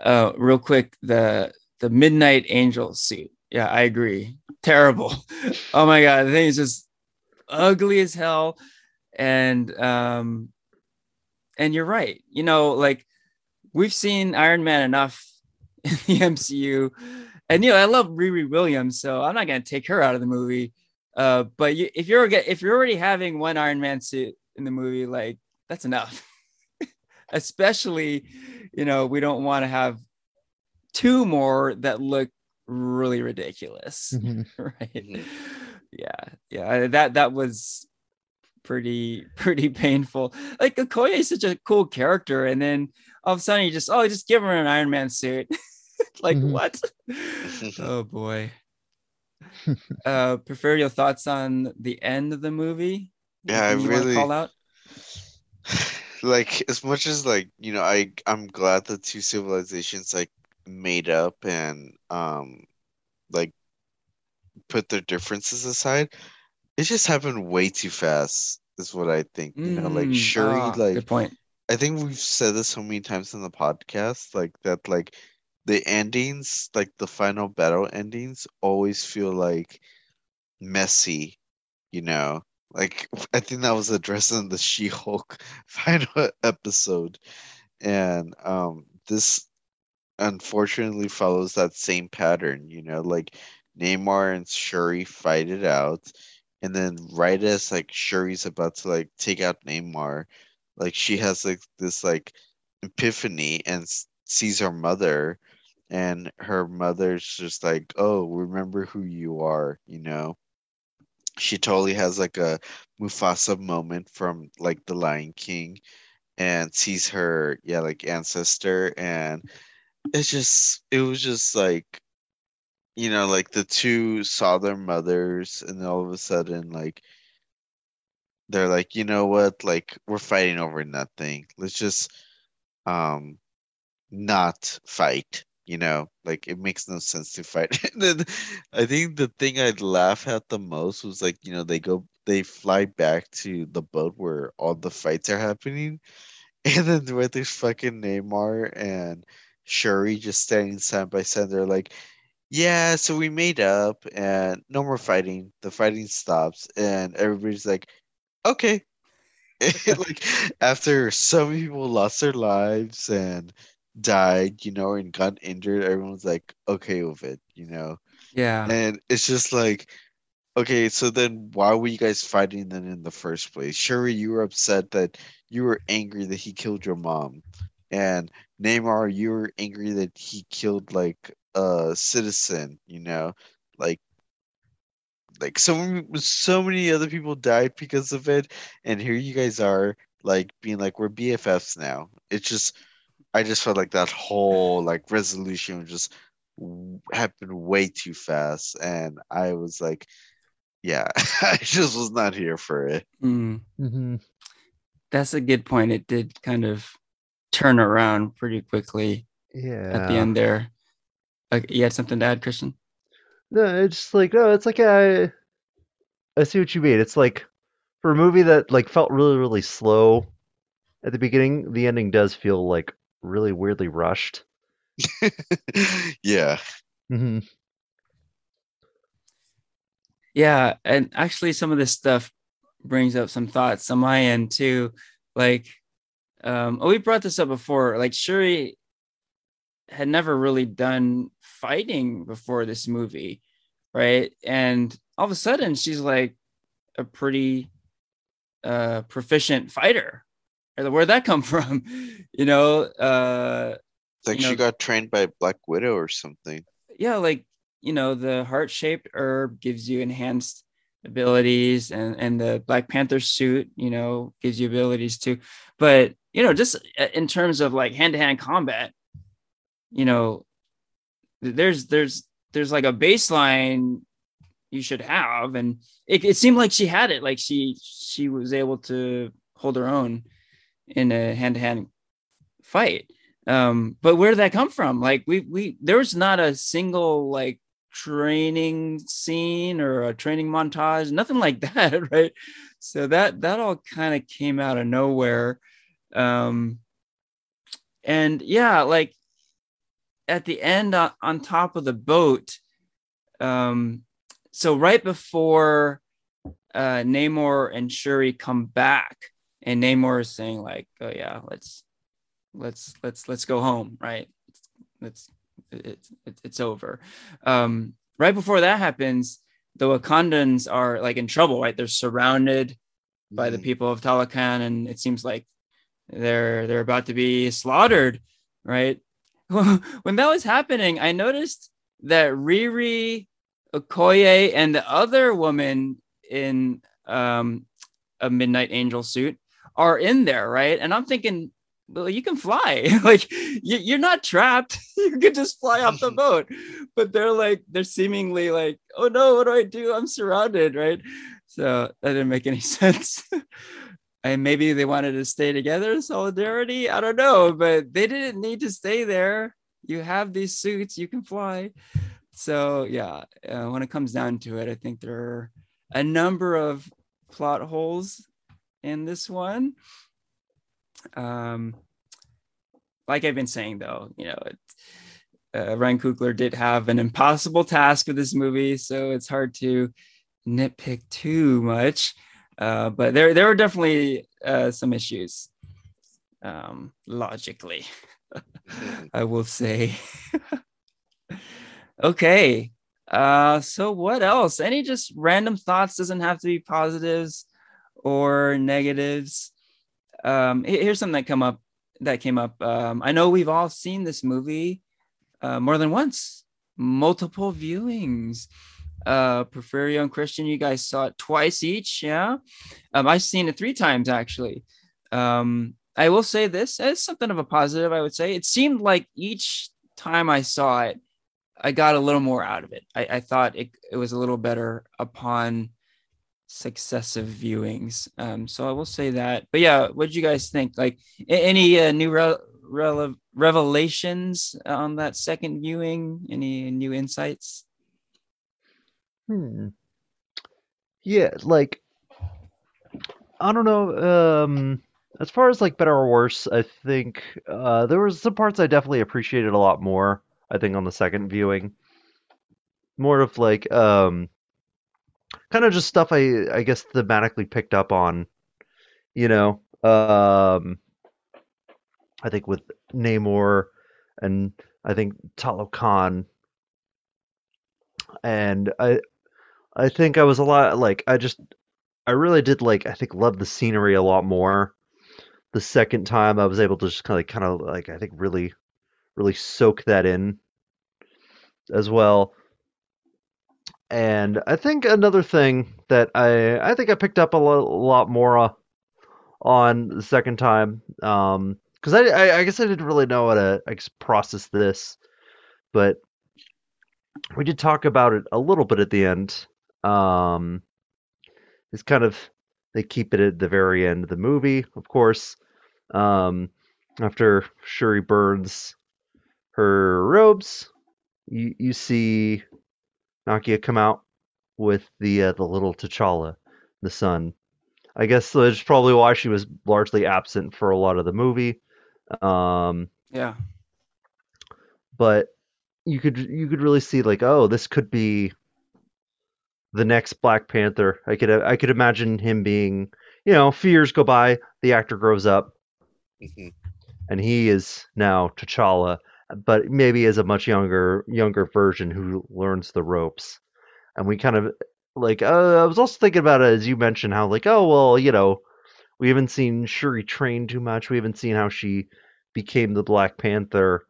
Uh, real quick, the the Midnight Angel suit. Yeah, I agree. Terrible. [LAUGHS] oh my god, the thing is just ugly as hell. And um, and you're right. You know, like we've seen Iron Man enough [LAUGHS] in the MCU, and you know, I love Riri Williams, so I'm not gonna take her out of the movie. Uh, but you, if you're if you're already having one Iron Man suit in the movie, like that's enough. [LAUGHS] Especially, you know, we don't want to have two more that look really ridiculous, [LAUGHS] right? Mhm. Yeah, yeah, that that was pretty pretty painful. Like Okoye is such a cool character, and then all of a sudden you just oh just give her an Iron Man suit. [LAUGHS] like Mhm. what? [LAUGHS] oh boy. uh prefer your thoughts on the end of the movie? Yeah, I Anything you really- call out. [SIGHS] like as much as like you know i i'm glad the two civilizations like made up and um like put their differences aside it just happened way too fast is what i think you know like Mm, shuri ah, like good point. i think we've said this so many times in the podcast like that like the endings like the final battle endings always feel like messy you know? Like [LAUGHS] i think that was addressed in the she-hulk [LAUGHS] final episode. And um this unfortunately follows that same pattern you know? Like namor and shuri fight it out and then right as like shuri's about to like take out namor like she has like this like epiphany and sees her mother and her mother's just like, "Oh, remember who you are," you know. She totally has like a Mufasa moment from like The Lion King, and sees her, yeah, like ancestor, and it's just, it was just like, you know, like the two saw their mothers, and all of a sudden, like, they're like, you know what, like we're fighting over nothing. Let's just, um, not fight you know like it makes no sense to fight. [LAUGHS] And then i think the thing i'd laugh at the most was like you know they go they fly back to the boat where all the fights are happening [LAUGHS] and then with there's fucking namor and shuri just standing side by side they're like yeah so we made up and no more fighting. The fighting stops and everybody's like okay. [LAUGHS] Like after so many people lost their lives and died, you know, and got injured, everyone's like okay with it, you know. Yeah. And it's just like, okay, so then why were you guys fighting then in the first place? Shuri, you were upset that you were angry that he killed your mom. And Namor, you were angry that he killed like a citizen, you know, like like so so many other people died because of it, and here you guys are like being like we're BFFs now. It's just I just felt like that whole like resolution just happened way too fast, and I was like, yeah, [LAUGHS] I just was not here for it. Mm. Mm-hmm. That's a good point. It did kind of turn around pretty quickly Yeah. at the end there. Like, you had something to add, Christian? No, it's just like no, it's like I I see what you mean. It's like for a movie that like felt really really slow at the beginning, the ending does feel like really weirdly rushed. [LAUGHS] yeah. Mm-hmm. Yeah, and actually, some of this stuff brings up some thoughts on my end too. Like, um, oh, we brought this up before. Like, Shuri had never really done fighting before this movie, right? And all of a sudden, she's like a pretty uh, proficient fighter. Where'd that come [LAUGHS] from? You know, uh, It's like You she got trained by Black Widow or something. yeah, like you know, the heart shaped herb gives you enhanced abilities, and and the Black Panther suit, you know, gives you abilities too. But you know, just uh, in terms of like hand to hand combat, you know, there's there's there's like a baseline you should have, and it, it seemed like she had it. Like she she was able to hold her own in a hand to hand fight. Um but where did that come from? Like we we there was not a single like training scene or a training montage nothing like [LAUGHS] that right? So that that all kind of came out of nowhere. Um and yeah like at the end on, on top of the boat um so right before uh namor and shuri come back and namor is saying like oh yeah let's let's let's let's go home right? Let's it's it's, it's over. Um right before that happens the wakandans are like in trouble right? They're surrounded by the Mhm. people of talokan and it seems like they're they're about to be slaughtered right? [LAUGHS] When that was happening i noticed that riri okoye and the other woman in um a midnight angel suit are in there right and i'm thinking well, you can fly. [LAUGHS] like you, you're not trapped. [LAUGHS] you could just fly off the [LAUGHS] boat. But they're like, they're seemingly like, oh no, what do I do? I'm surrounded, right? So that didn't make any sense. and maybe they wanted to stay together, solidarity. I don't know, but they didn't need to stay there. You have these suits, you can fly. So yeah, uh, when it comes down to it, I think there are a number of plot holes in this one. Um like i've been saying though you know it, uh, ryan coogler did have an impossible task with this movie so it's hard to nitpick too much. Uh but there there are definitely uh some issues um logically [LAUGHS] i will say. [LAUGHS] Okay uh so what else? Any just random thoughts doesn't have to be positives or negatives um here's something that come up that came up um i know we've all seen this movie uh, more than once, multiple viewings. Uh, Porfirio and Christian, you guys saw it twice each. Yeah. Um, I've seen it three times actually. Um, I will say this as something of a positive, I would say. It seemed like each time I saw it, I got a little more out of it. I, I thought it, it was a little better upon successive viewings. Um, so I will say that. But yeah, what did you guys think? Like any uh, new re- re- revelations on that second viewing? Any new insights? Hmm. Yeah, like I don't know. Um, as far as like better or worse, I think uh, there was some parts I definitely appreciated a lot more. I think on the second viewing, more of like um, kind of just stuff I I guess thematically picked up on. You know, um, I think with Namor and I think Talokan, and I I think I was a lot like I just I really did like I think love the scenery a lot more. The second time I was able to just kind of kind of like I think really really soak that in as well. And I think another thing that I I think I picked up a lo- lot more uh, on the second time um because I, I I guess I didn't really know how to process this, but we did talk about it a little bit at the end. Um, it's kind of they keep it at the very end of the movie, of course. Um, after Shuri burns her robes, you you see Nakia come out with the uh, the little T'Challa, the son. I guess that's probably why she was largely absent for a lot of the movie. Um, Yeah. but you could you could really see like oh this could be the next Black Panther. I could I could imagine him being you know a few years go by, the actor grows up, Mhm. and he is now T'Challa, but maybe as a much younger younger version who learns the ropes. And we kind of like uh, I was also thinking about it as you mentioned how like oh well you know we haven't seen Shuri train too much. We haven't seen how she became the Black Panther.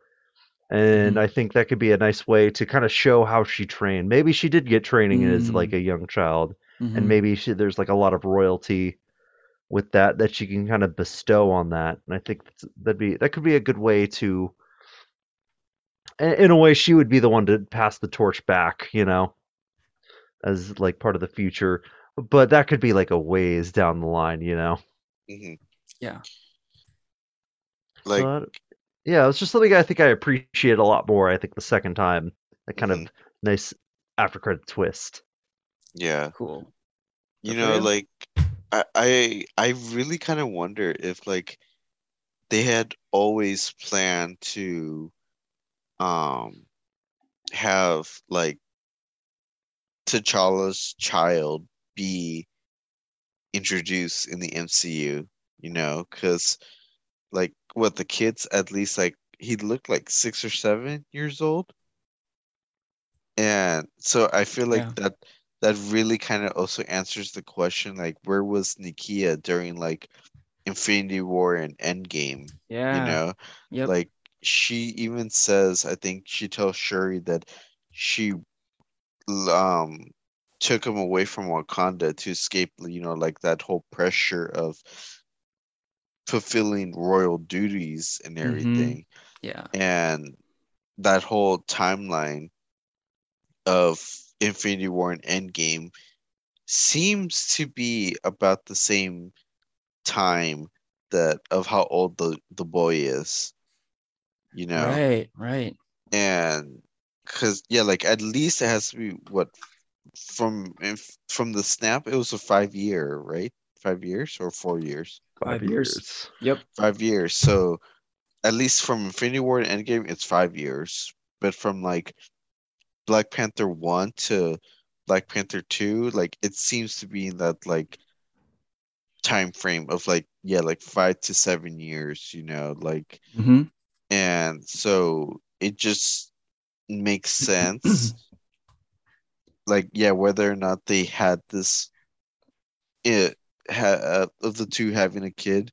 And I think that could be a nice way to kind of show how she trained. Maybe she did get training as Mm. like a young child, Mhm. and maybe she, there's like a lot of royalty with that that she can kind of bestow on that. And I think that's, that'd be that could be a good way to, in in a way, she would be the one to pass the torch back, you know, as like part of the future. But that could be like a ways down the line, you know. Mhm. Yeah. Like, So, yeah, it's just something I think I appreciate a lot more. I think the second time, that kind Mhm. of nice after credit twist. yeah, Cool. you Good know, you. like, I, I, I really kind of wonder if like they had always planned to, um, have like T'Challa's child be introduced in the MCU, you know, because like what the kids at least like he looked like six or seven years old. And so I feel like Yeah. that that really kind of also answers the question like where was Nakia during like Infinity War and Endgame, Yeah. you know? Yep. Like she even says, I think she tells Shuri that she um took him away from Wakanda to escape, you know, like that whole pressure of fulfilling royal duties and Mhm. everything. yeah. And that whole timeline of Infinity War and Endgame seems to be about the same time that of how old the, the boy is. You know? Right. Right. and because yeah like at least it has to be what from if from the snap it was a five year right five years or four years Five years. Yep. five years so at least from infinity war and endgame it's five years but from like black panther 1 to black panther 2 like it seems to be in that like time frame of like yeah like five to seven years you know like hmm and so it just makes sense [CLEARS THROAT] like yeah whether or not they had this it ha, uh, of the two having a kid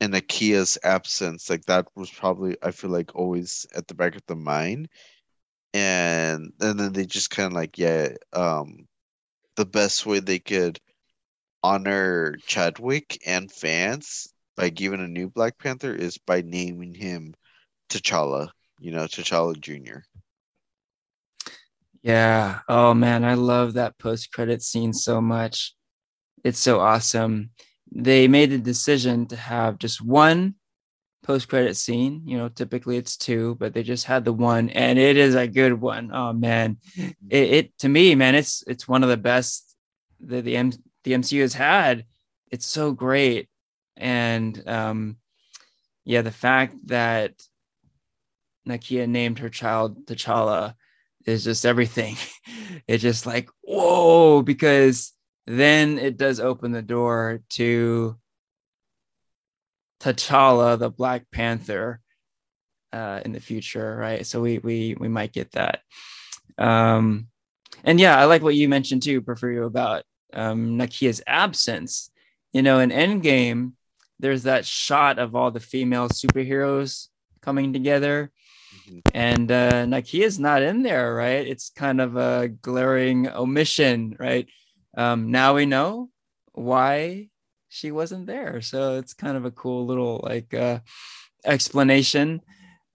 and Nakia's absence, like that was probably I feel like always at the back of the mind. And and then they just kind of like, yeah, um the best way they could honor Chadwick and fans by giving a new Black Panther is by naming him T'Challa, you know, T'Challa Jr. Yeah. Oh man, I love that post credit scene so much. It's so awesome. They made the decision to have just one post credit scene. You know, typically it's two, but they just had the one, and it is a good one. Oh man, it, it to me, man, it's it's one of the best that the M, the MCU has had. It's so great, and um, yeah, the fact that Nakia named her child T'Challa is just everything. [LAUGHS] It's just like, whoa, because then it does open the door to T'Challa, the Black Panther, uh, in the future, right? So we we we might get that. Um, and yeah, I like what you mentioned too, Porfirio, about um, Nakia's absence. You know, in Endgame, there's that shot of all the female superheroes coming together, and uh, Nakia's not in there, right? It's kind of a glaring omission, right? Um, now we know why she wasn't there, so it's kind of a cool little like uh, explanation.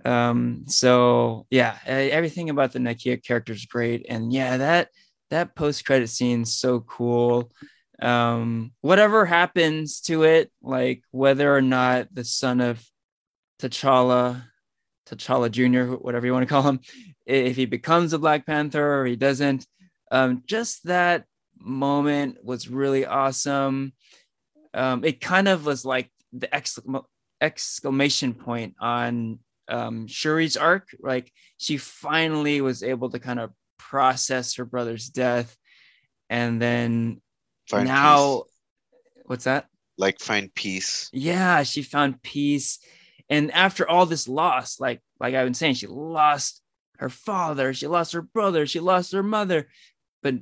Um, so yeah, everything about the Nakia character is great, and yeah, that that post credit scene's so cool. Um, whatever happens to it, like whether or not the son of T'Challa T'Challa Jr., whatever you want to call him, if he becomes a Black Panther or he doesn't. Um, just that moment was really awesome. Um, it kind of was like the exclam- exclamation point on um, Shuri's arc. Like she finally was able to kind of process her brother's death, and then find now, peace. what's that? Like find peace. Yeah, she found peace and after all this loss, like like I've been saying, she lost her father, she lost her brother, she lost her mother. But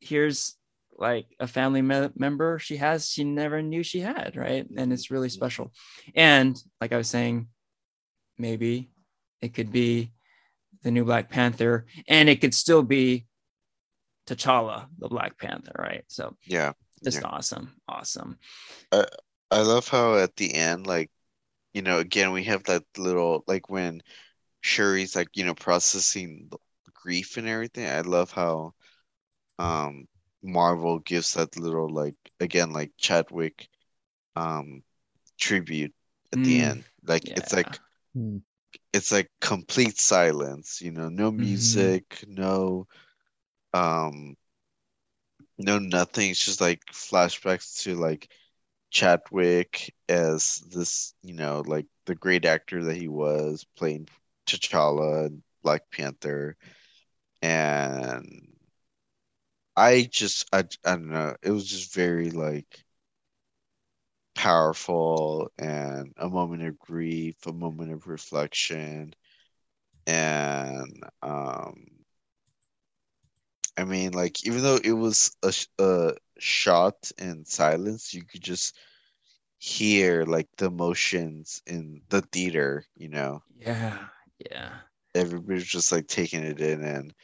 here's like a family me- member she has she never knew she had, right? And it's really special. And like I was saying, maybe it could be the new Black Panther, and it could still be T'Challa, the Black Panther, right? So yeah, just yeah. awesome, awesome. Uh, I love how at the end, like you know, again, we have that little like when Shuri's like, you know, processing grief and everything. I love how um Marvel gives that little like again like Chadwick um tribute at mm, the end. Like yeah. it's like mm. it's like complete silence, you know, no mm-hmm. music, mm-hmm. no um no nothing. It's just like flashbacks to like Chadwick as this, you know, like the great actor that he was playing T'Challa and Black Panther. And I just, I, I don't know, it was just very like powerful and a moment of grief, a moment of reflection. And, um, I mean, like, even though it was a, a shot in silence, you could just hear like the emotions in the theater, you know. Yeah, yeah. Everybody's just like taking it in and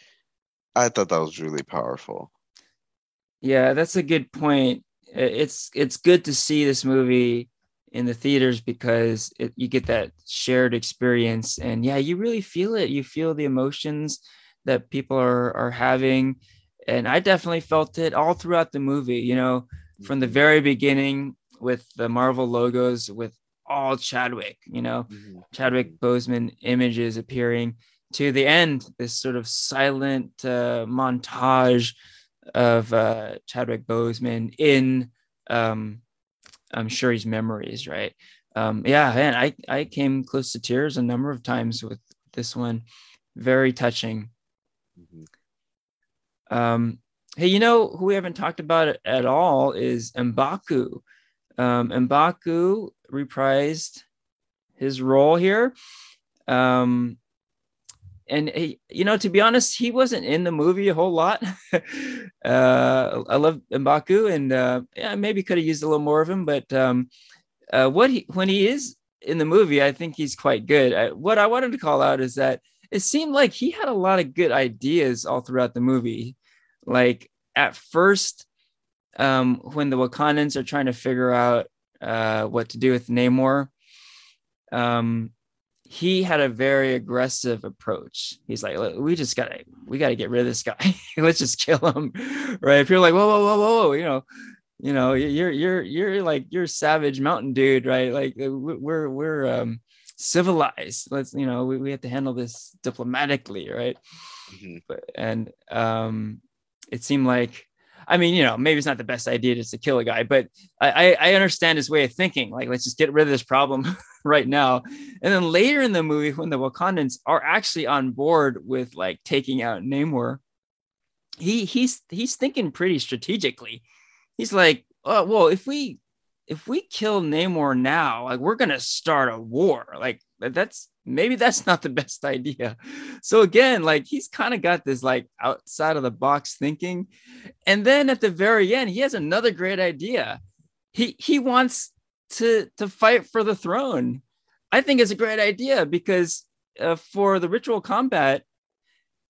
I thought that was really powerful. Yeah, that's a good point. It's it's good to see this movie in the theaters because it, you get that shared experience and yeah, you really feel it. You feel the emotions that people are are having and I definitely felt it all throughout the movie. You know, from the mm-hmm. very beginning with the Marvel logos with all Chadwick. You know, mm-hmm. Chadwick Boseman images appearing to the end. This sort of silent uh, montage of uh, Chadwick Boseman in um, I'm sure his memories, right? Um, yeah, man, I I came close to tears a number of times with this one. Very touching. Um, hey, you know who we haven't talked about at all is Mbaku. Um, Mbaku reprised his role here. Um, and he, you know, to be honest, he wasn't in the movie a whole lot. [LAUGHS] uh, I love Mbaku, and uh, yeah, maybe could have used a little more of him, but um, uh, what he when he is in the movie, I think he's quite good. I, what I wanted to call out is that it seemed like he had a lot of good ideas all throughout the movie. Like at first, um, when the Wakandans are trying to figure out uh, what to do with Namor, um, he had a very aggressive approach. He's like, we just gotta, we gotta get rid of this guy. [LAUGHS] Let's just kill him, right? If you're like, whoa, whoa, whoa, whoa, you know, you know, you're you're you're like you're savage mountain dude, right? Like uh, we're we're um, civilized. Let's you know, we, we have to handle this diplomatically, right? Mm-hmm. But and um, it seemed like I mean, you know, maybe it's not the best idea just to kill a guy, but I, I understand his way of thinking. Like, let's just get rid of this problem [LAUGHS] right now. And then later in the movie, when the Wakandans are actually on board with like taking out Namor, he he's he's thinking pretty strategically. He's like, oh, well, if we if we kill Namor now, like we're gonna start a war. Like that's maybe that's not the [LAUGHS] best idea. So again, like he's kind of got this like outside of the box thinking. And then at the very end, he has another great idea. He he wants to to fight for the throne. I think it's a great idea because uh, for the ritual combat,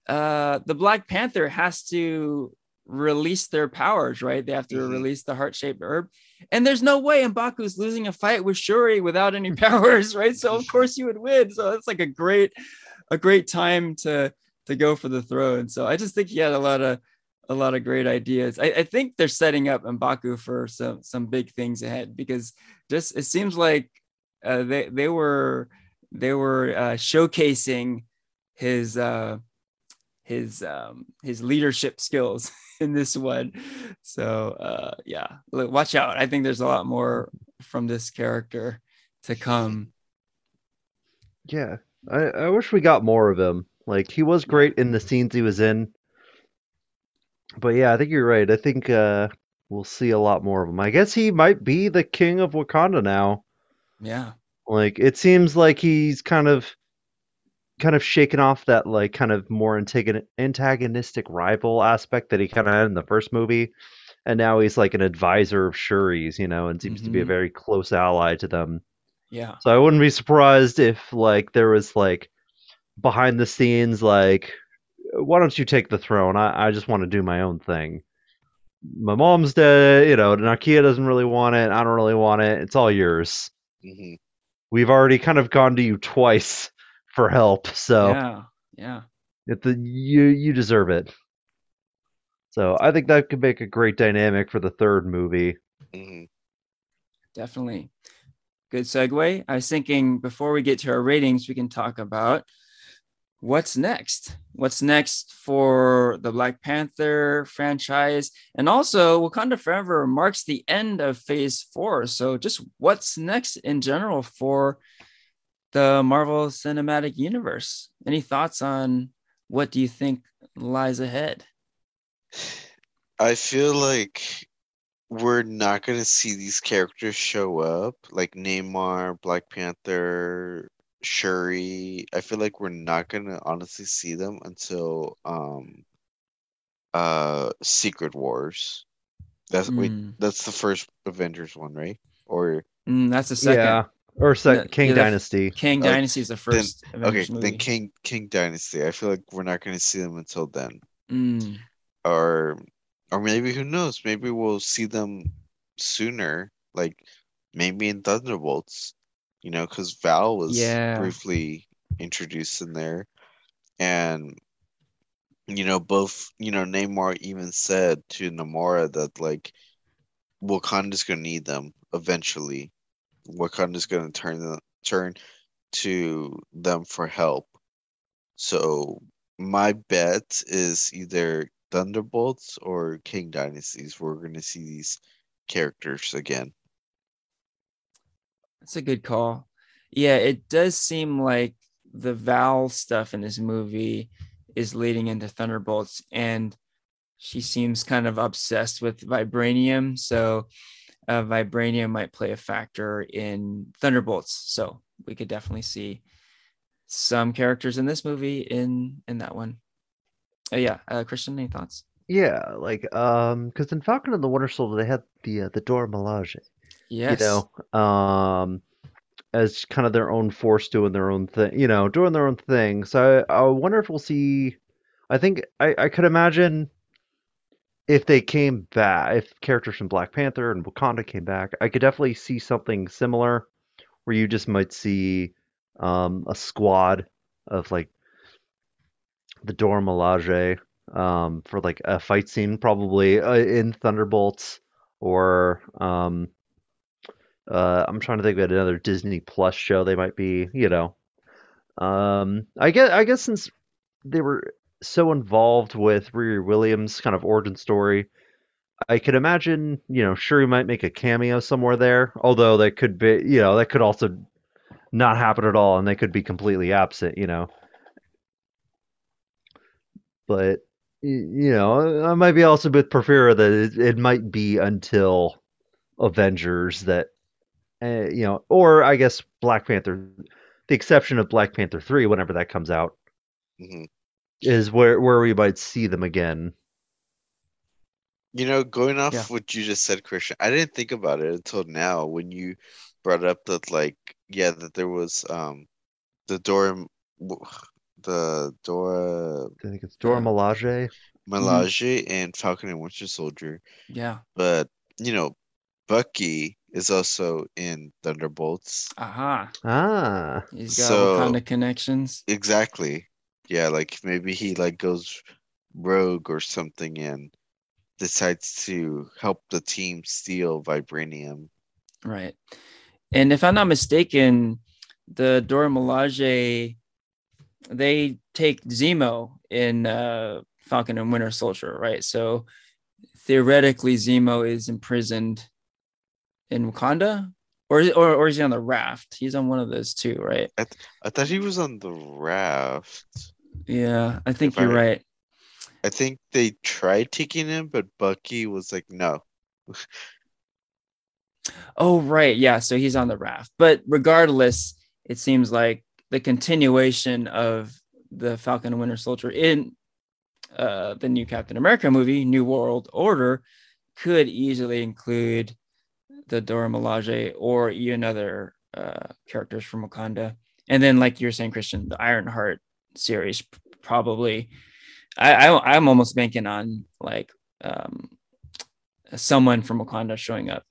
uh, the Black Panther has to release their powers, right? They have to mm-hmm. release the heart shaped herb. And there's no way Mbaku's losing a fight with Shuri without any [LAUGHS] powers, right? So of course you would win. So it's like a great, a great time to to go for the throne. So I just think he had a lot of a lot of great ideas. I, I think they're setting up Mbaku for some some big things ahead because just it seems like uh, they they were they were uh, showcasing his uh, his um, his leadership skills [LAUGHS] in this one. So uh, yeah, Look, watch out. I think there's a lot more from this character to come. Yeah, I, I wish we got more of him. Like he was great in the scenes he was in. But yeah, I think you're right. I think uh, we'll see a lot more of him. I guess he might be the king of Wakanda now. Yeah. Like it seems like he's kind of kind of shaken off that like kind of more antagonistic rival aspect that he kind of had in the first movie and now he's like an advisor of shuri's you know and seems mm-hmm. to be a mm-hmm. very close ally to them yeah so i wouldn't be surprised if like there was like behind the scenes like why don't you take the throne i, I just want to do my own thing my mom's dead you know nakia doesn't really want it i don't really want it it's all yours mm-hmm. we've already kind of gone to you twice for help. So yeah, yeah. If the you you deserve it. So I think that could make a great dynamic for the third movie. Mm-hmm. Definitely. Good segue. I was thinking before we get to our ratings, we can talk about what's next. What's next for the Black Panther franchise? And also, Wakanda Forever marks the end of phase four. So, just what's next in general for the Marvel Cinematic Universe. Any thoughts on what do you think lies ahead? I feel like we're not going to see these characters show up like Namor, Black Panther, Shuri. I feel like we're not going to honestly see them until um uh Secret Wars. That's mm. wait, hmm. that's the first Avengers one, right? Or mm, that's the second. Yeah. Or second, Kang Dynasty. Kang Dynasty is the first. Then, okay, movie. then Kang Kang Dynasty. I feel like we're not going to see them until then. Mm. Or, or maybe who knows? Maybe we'll see them sooner. Like maybe in Thunderbolts. You know, because Val was yeah. briefly introduced in there, and you know both. You know, Namor even said to Namora that like Wakanda's gonna need them eventually Wakanda's going to turn turn to them for help. So my bet is either Thunderbolts or Kang Dynasties. We're going to see these characters again. That's a good call. Yeah, it does seem like the Val stuff in this movie is leading into Thunderbolts, and she seems kind of obsessed with vibranium. So uh, vibranium might play a factor in Thunderbolts. So we could definitely see some characters in this movie in in that one. Uh, yeah, uh, Christian, any thoughts? Yeah, like um, because in Falcon and the Winter Soldier they had the uh, the Dora Milaje, Yes. you know, um, as kind of their own force doing their own thing, you know, doing their own thing. So I, I wonder if we'll see. I think I, I could imagine if they came back, if characters from Black Panther and Wakanda came back, I could definitely see something similar where you just might see um, a squad of like the Dora Milaje um, for like a fight scene, probably uh, in Thunderbolts or um, uh, I'm trying to think of another Disney Plus show they might be, you know. Um, I guess I guess since they were so involved with Riri Williams' kind of origin story, I could imagine, you know, Shuri might make a cameo somewhere there. Although that could be, you know, that could also not happen at all, and they could be completely absent, you know. But you know, I might be also with Porfirio that it, it might be until Avengers that, uh, you know, or I guess Black Panther, the exception of Black Panther three, whenever that comes out, hmm is where where we might see them again. You know, going off Yeah. what you just said, Christian, I didn't think about it until now when you brought up that, like, yeah, that there was um the Dora, the Dora I think it's Dora Yeah. Milaje. Milaje and Falcon and Winter Soldier, Yeah. but you know, Bucky is also in Thunderbolts. Aha. Ah, He's got So- Wakanda connections. Exactly. Yeah, like maybe he like goes rogue or something and decides to help the team steal vibranium. Right. And if I'm not mistaken, the Dora Milaje, they take Zemo in uh, Falcon and Winter Soldier, right? So theoretically, Zemo is imprisoned in Wakanda, or is- or or is he on the raft? He's on one of those two, right? I thought he was on the raft. Yeah, I think If you're I- right. I think they tried taking him, but Bucky was like, no. [LAUGHS] Oh, right. Yeah. So he's on the raft. But regardless, it seems like the continuation of the Falcon and Winter Soldier in uh, the new Captain America movie, New World Order, could easily include the Dora Milaje or even other uh, characters from Wakanda. And then, like you're saying, Christian, the Ironheart series probably. I, I I'm almost banking on like um, someone from Wakanda showing up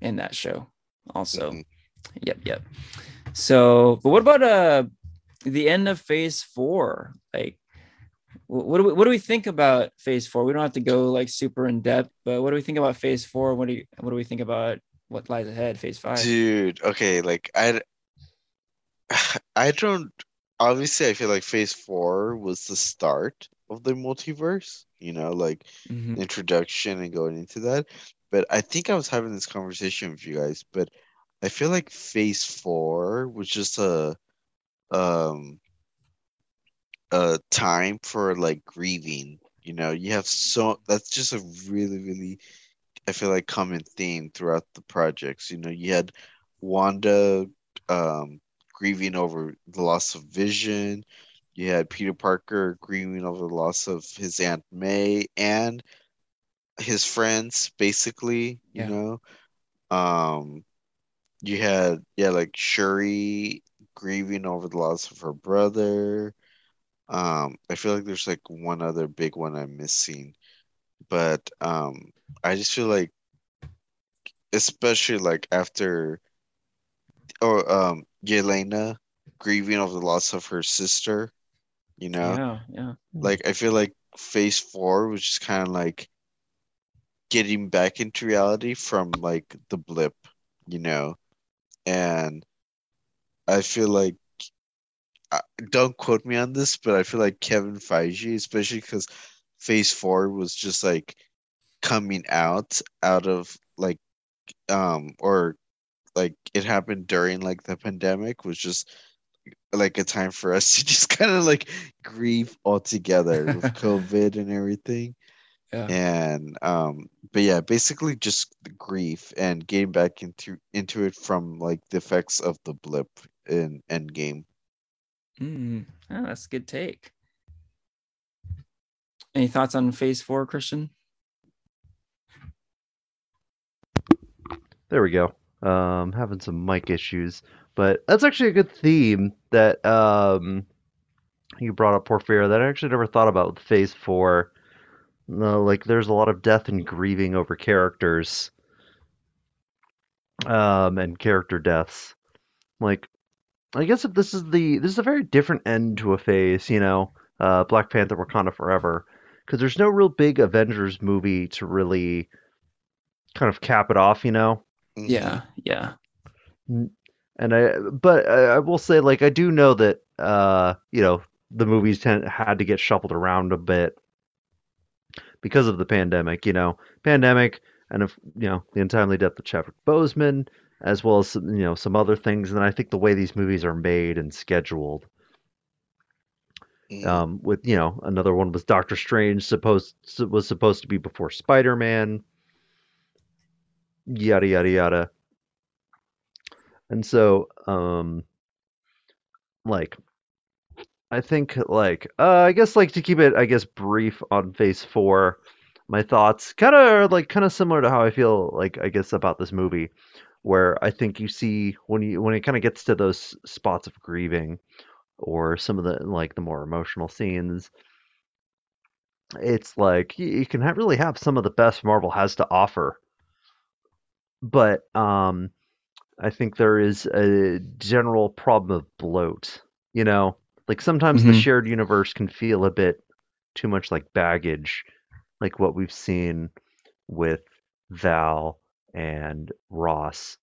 in that show also. Mhm. yep yep. So but what about uh the end of phase four? Like what do we what do we think about phase four? We don't have to go like super in depth but what do we think about phase four? What do you what do we think about what lies ahead phase five? Dude, okay, like I [SIGHS] I don't obviously I feel like phase four was the start of the multiverse, you know, like Mhm. introduction and going into that. But I think I was having this conversation with you guys, but I feel like phase four was just a um a time for like grieving. You know, you have so that's just a really, really I feel like common theme throughout the projects. You know, you had Wanda um grieving over the loss of vision. You had Peter Parker grieving over the loss of his Aunt May and his friends, basically, Yeah. you know. Um you had yeah, like Shuri grieving over the loss of her brother. Um, I feel like there's like one other big one I'm missing. But um I just feel like especially like after or um Yelena grieving over the loss of her sister, you know? yeah yeah Like I feel like phase four was just kind of like getting back into reality from like the blip, you know? And I feel like don't quote me on this, but I feel like Kevin Feige, especially because phase four was just like coming out out of like um or like it happened during like the pandemic was just like a time for us [LAUGHS] to just kind of like grieve all together [LAUGHS] with COVID and everything. yeah And um but yeah, basically just the grief and getting back into into it from like the effects of the blip in Endgame. mm. oh, that's a good take any thoughts on phase four christian There we go. Um, having some mic issues, but that's actually a good theme that um you brought up Porfirio that I actually never thought about with Phase Four. Like there's a lot of death and grieving over characters, um, and character deaths. Like, I guess if this is the this is a very different end to a phase, you know, uh, Black Panther: Wakanda Forever, because there's no real big Avengers movie to really kind of cap it off, you know. Mhm. Yeah, yeah. And I, but I, I will say, like, I do know that, uh, you know, the movies tend, had to get shuffled around a bit because of the pandemic. You know, pandemic, and if you know the untimely death of Chadwick Boseman, as well as you know some other things. And I think the way these movies are made and scheduled, Mhm. um, with you know another one was Doctor Strange supposed was supposed to be before Spider Man, yada yada yada. And so, um, like, I think like uh, I guess like to keep it I guess brief on Phase Four, my thoughts kind of like kind of similar to how I feel like I guess about this movie, where I think you see when you when it kind of gets to those spots of grieving, or some of the like the more emotional scenes, it's like you, can really have some of the best Marvel has to offer, but um, I think there is a general problem of bloat. You know, like sometimes the Mhm. shared universe can feel a bit too much like baggage, like what we've seen with Val and Ross.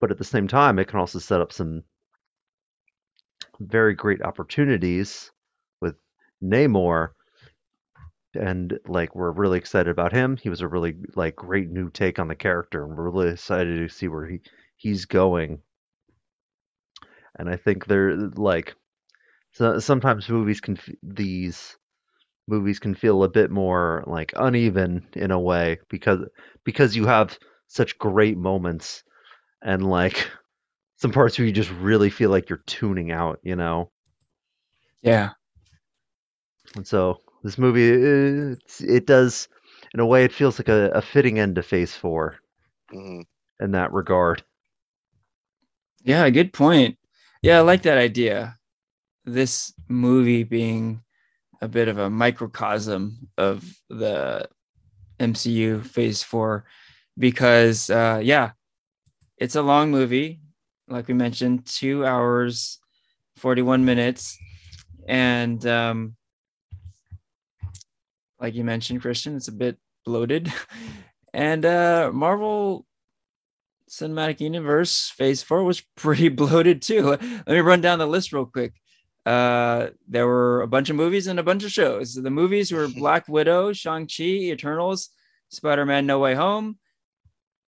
But at the same time, it can also set up some very great opportunities with Namor. And like we're really excited about him. He was a really like great new take on the character, and we're really excited to see where he he's going. And I think they're like so, sometimes movies can these movies can feel a bit more like uneven in a way because because you have such great moments and like [LAUGHS] some parts where you just really feel like you're tuning out, you know. Yeah. And so this movie it's, it does in a way it feels like a, a fitting end to Phase Four Mhm. in that regard. Yeah, good point. Yeah, I like that idea. This movie being a bit of a microcosm of the MCU Phase 4 because uh yeah, it's a long movie, like we mentioned, 2 hours 41 minutes and um like you mentioned Christian, it's a bit bloated. [LAUGHS] And uh Marvel Cinematic Universe Phase 4 was [LAUGHS] pretty bloated too. Let me run down the list real quick. Uh, there were a bunch of movies and a bunch of shows. The movies were [LAUGHS] Black Widow, Shang-Chi, Eternals, Spider-Man No Way Home,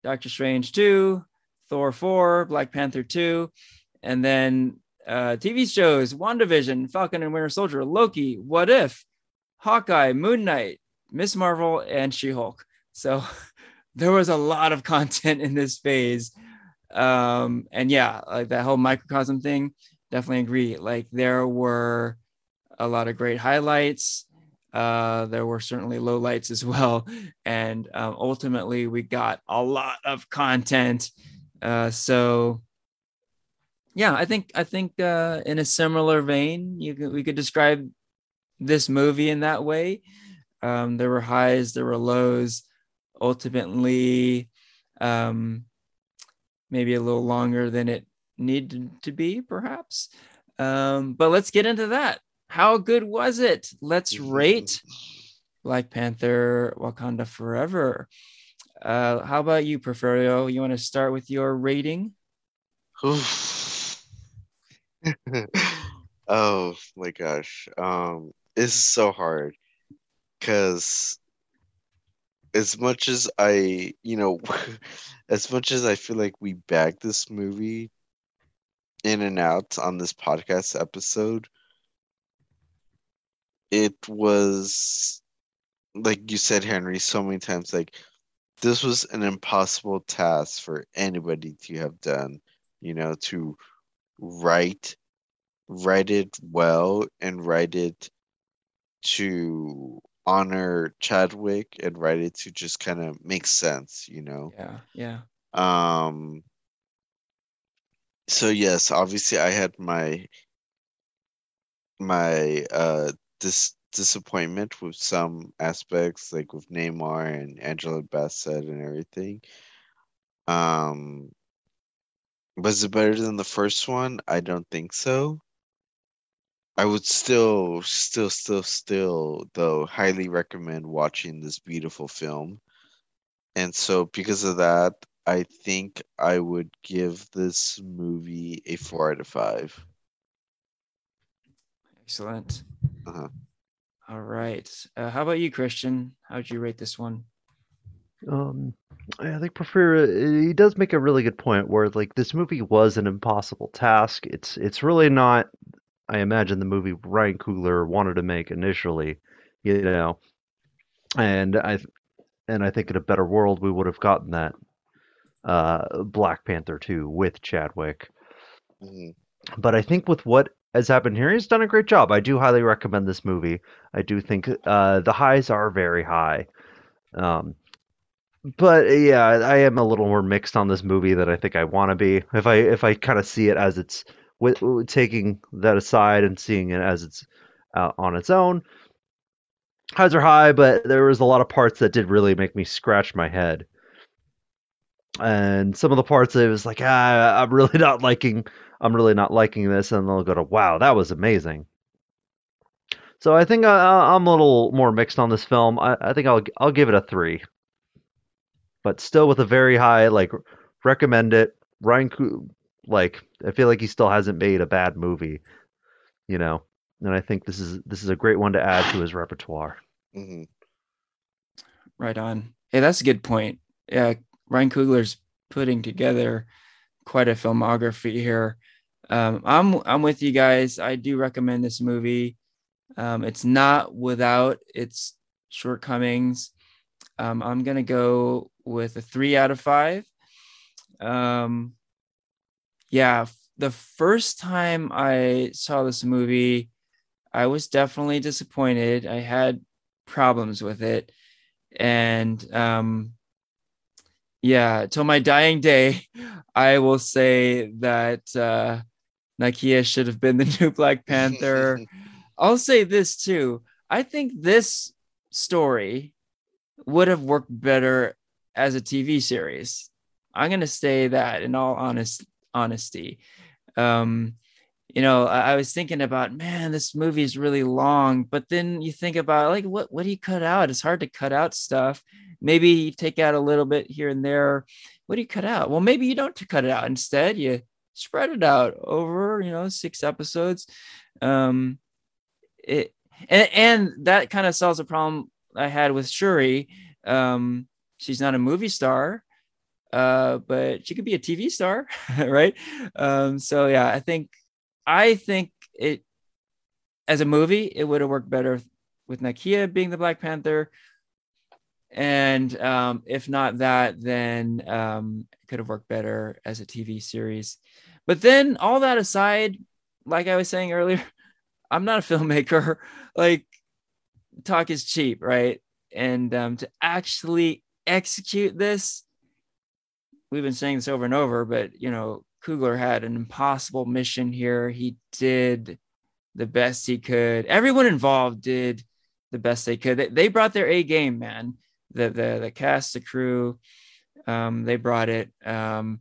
Doctor Strange 2, Thor 4, Black Panther 2, and then uh, TV shows WandaVision, Falcon and Winter Soldier, Loki, What If, Hawkeye, Moon Knight, Ms. Marvel, and She-Hulk. So [LAUGHS] there was a lot of [LAUGHS] content in this phase. Um, and yeah, like that whole microcosm thing, definitely agree. Like there were a lot of great highlights. Uh, there were certainly lowlights as [LAUGHS] well. And um, ultimately, we got a lot of content. Uh, so yeah, I think I think uh, in a similar vein, you could, we could describe this movie in that way. Um, there were highs, there were lows. Ultimately, um, maybe a little longer than it needed to be, perhaps. Um, but let's get into that. How good was it? Let's rate Black Panther Wakanda Forever. Uh, how about you, Porfirio? You want to start with your rating? [LAUGHS] Oh my gosh. Um, it's so hard because as much as I, you know, [LAUGHS] as much as I feel like we bagged this movie in and out on this podcast episode, it was like you said, Henry, so many times, like this was an impossible task for anybody to have done, you know, to write write it well and write it to honor Chadwick and write it to just kind of make sense, you know. Yeah, yeah. Um. So yes, obviously I had my my uh dis disappointment with some aspects, like with Namor and Angela Bassett and everything. Um, was it better than the first one? I don't think so. I would still, still, still, still, though, highly recommend watching this beautiful film. And so, because of that, I think I would give this movie a four out of five. Excellent. Uh-huh. All right. Uh, how about you, Christian? How would you rate this one? Um, I think Prefer he does make a really good point where like this movie was an impossible task. It's it's really not. I imagine the movie Ryan Coogler wanted to make initially, you know, and I and I think in a better world we would have gotten that uh, Black Panther 2 with Chadwick. Mhm. But I think with what has happened here, he's done a great job. I do highly recommend this movie. I do think uh, the highs are very high. Um, but yeah, I am a little more mixed on this movie than I think I want to be. If I if I kind of see it as it's with, with taking that aside and seeing it as it's uh, on its own, highs are high. But there was a lot of parts that did really make me scratch my head, and some of the parts it was like, ah, I'm really [LAUGHS] not liking. I'm really not liking this, and they'll go to, wow, that was amazing. So I think I, I'm a little more mixed on this film. I, I think I'll I'll give it a three but still with a very high like recommend it. Ryan, like I feel like he still hasn't made a bad movie, you know, and I think this is this is a great one to add to his repertoire. [SIGHS] Mhm. Right on. Hey, that's a good point. Yeah, Ryan Coogler's putting together quite a filmography here. Um, I'm I'm with you guys. I do recommend this movie. Um, it's not without its shortcomings. Um, I'm gonna go with a three out of five. Um, yeah, the first time I saw this movie, I was definitely disappointed. I had problems with it, and um, yeah, till my dying day, [LAUGHS] I will say that uh, Nakia should have been the [LAUGHS] new Black Panther. [LAUGHS] I'll say this too. I think this story would have worked better as a TV series. I'm gonna say that in all honest honesty. Um, you know, I, I was thinking about, man, this movie is really long, but then you think about like what what do you cut out? It's hard to cut out stuff. Maybe you take out a little bit here and there. What do you cut out? Well, maybe you don't cut it out. Instead, you spread it out over, you know, six episodes. Um, it and, and that kind of solves a problem I had with Shuri. Um, she's not a movie star, uh, but she could be a TV star, [LAUGHS] right? Um, so yeah, I think I think it as a movie it would have worked better with Nakia being the Black Panther. And um, if not that, then um, it could have worked better as a TV series. But then, all that aside, like I was saying earlier, [LAUGHS] I'm not a filmmaker. [LAUGHS] Like, talk is cheap, right? And um, to actually execute this, we've been saying this over and over, but you know, Coogler had an impossible mission here. He did the best he could. Everyone involved did the best they could. They, they brought their A game, man. The the the cast, the crew, um, they brought it. Um,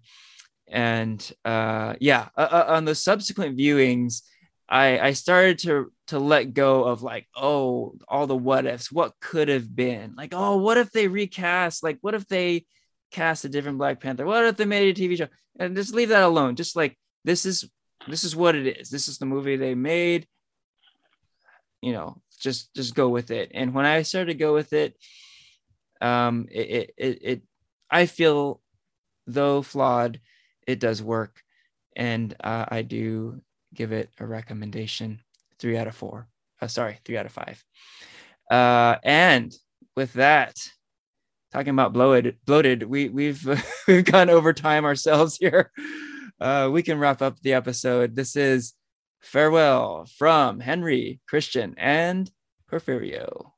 and uh, yeah, uh, uh, on the subsequent viewings, I I started to to let go of like, oh, all the what ifs. What could have been? Like, oh, what if they recast? Like, what if they cast a different Black Panther? What if they made a TV show? And just leave that alone. Just like this is this is what it is. This is the movie they made. You know, just just go with it. And when I started to go with it, um, it it, it I feel though flawed, it does work, and uh, I do give it a recommendation. Three out of four. Uh, sorry, three out of five. Uh, and with that, talking about bloated, bloated, we we've [LAUGHS] we've gone over time ourselves here. Uh, we can wrap up the episode. This is farewell from Henry, Christian, and Porfirio.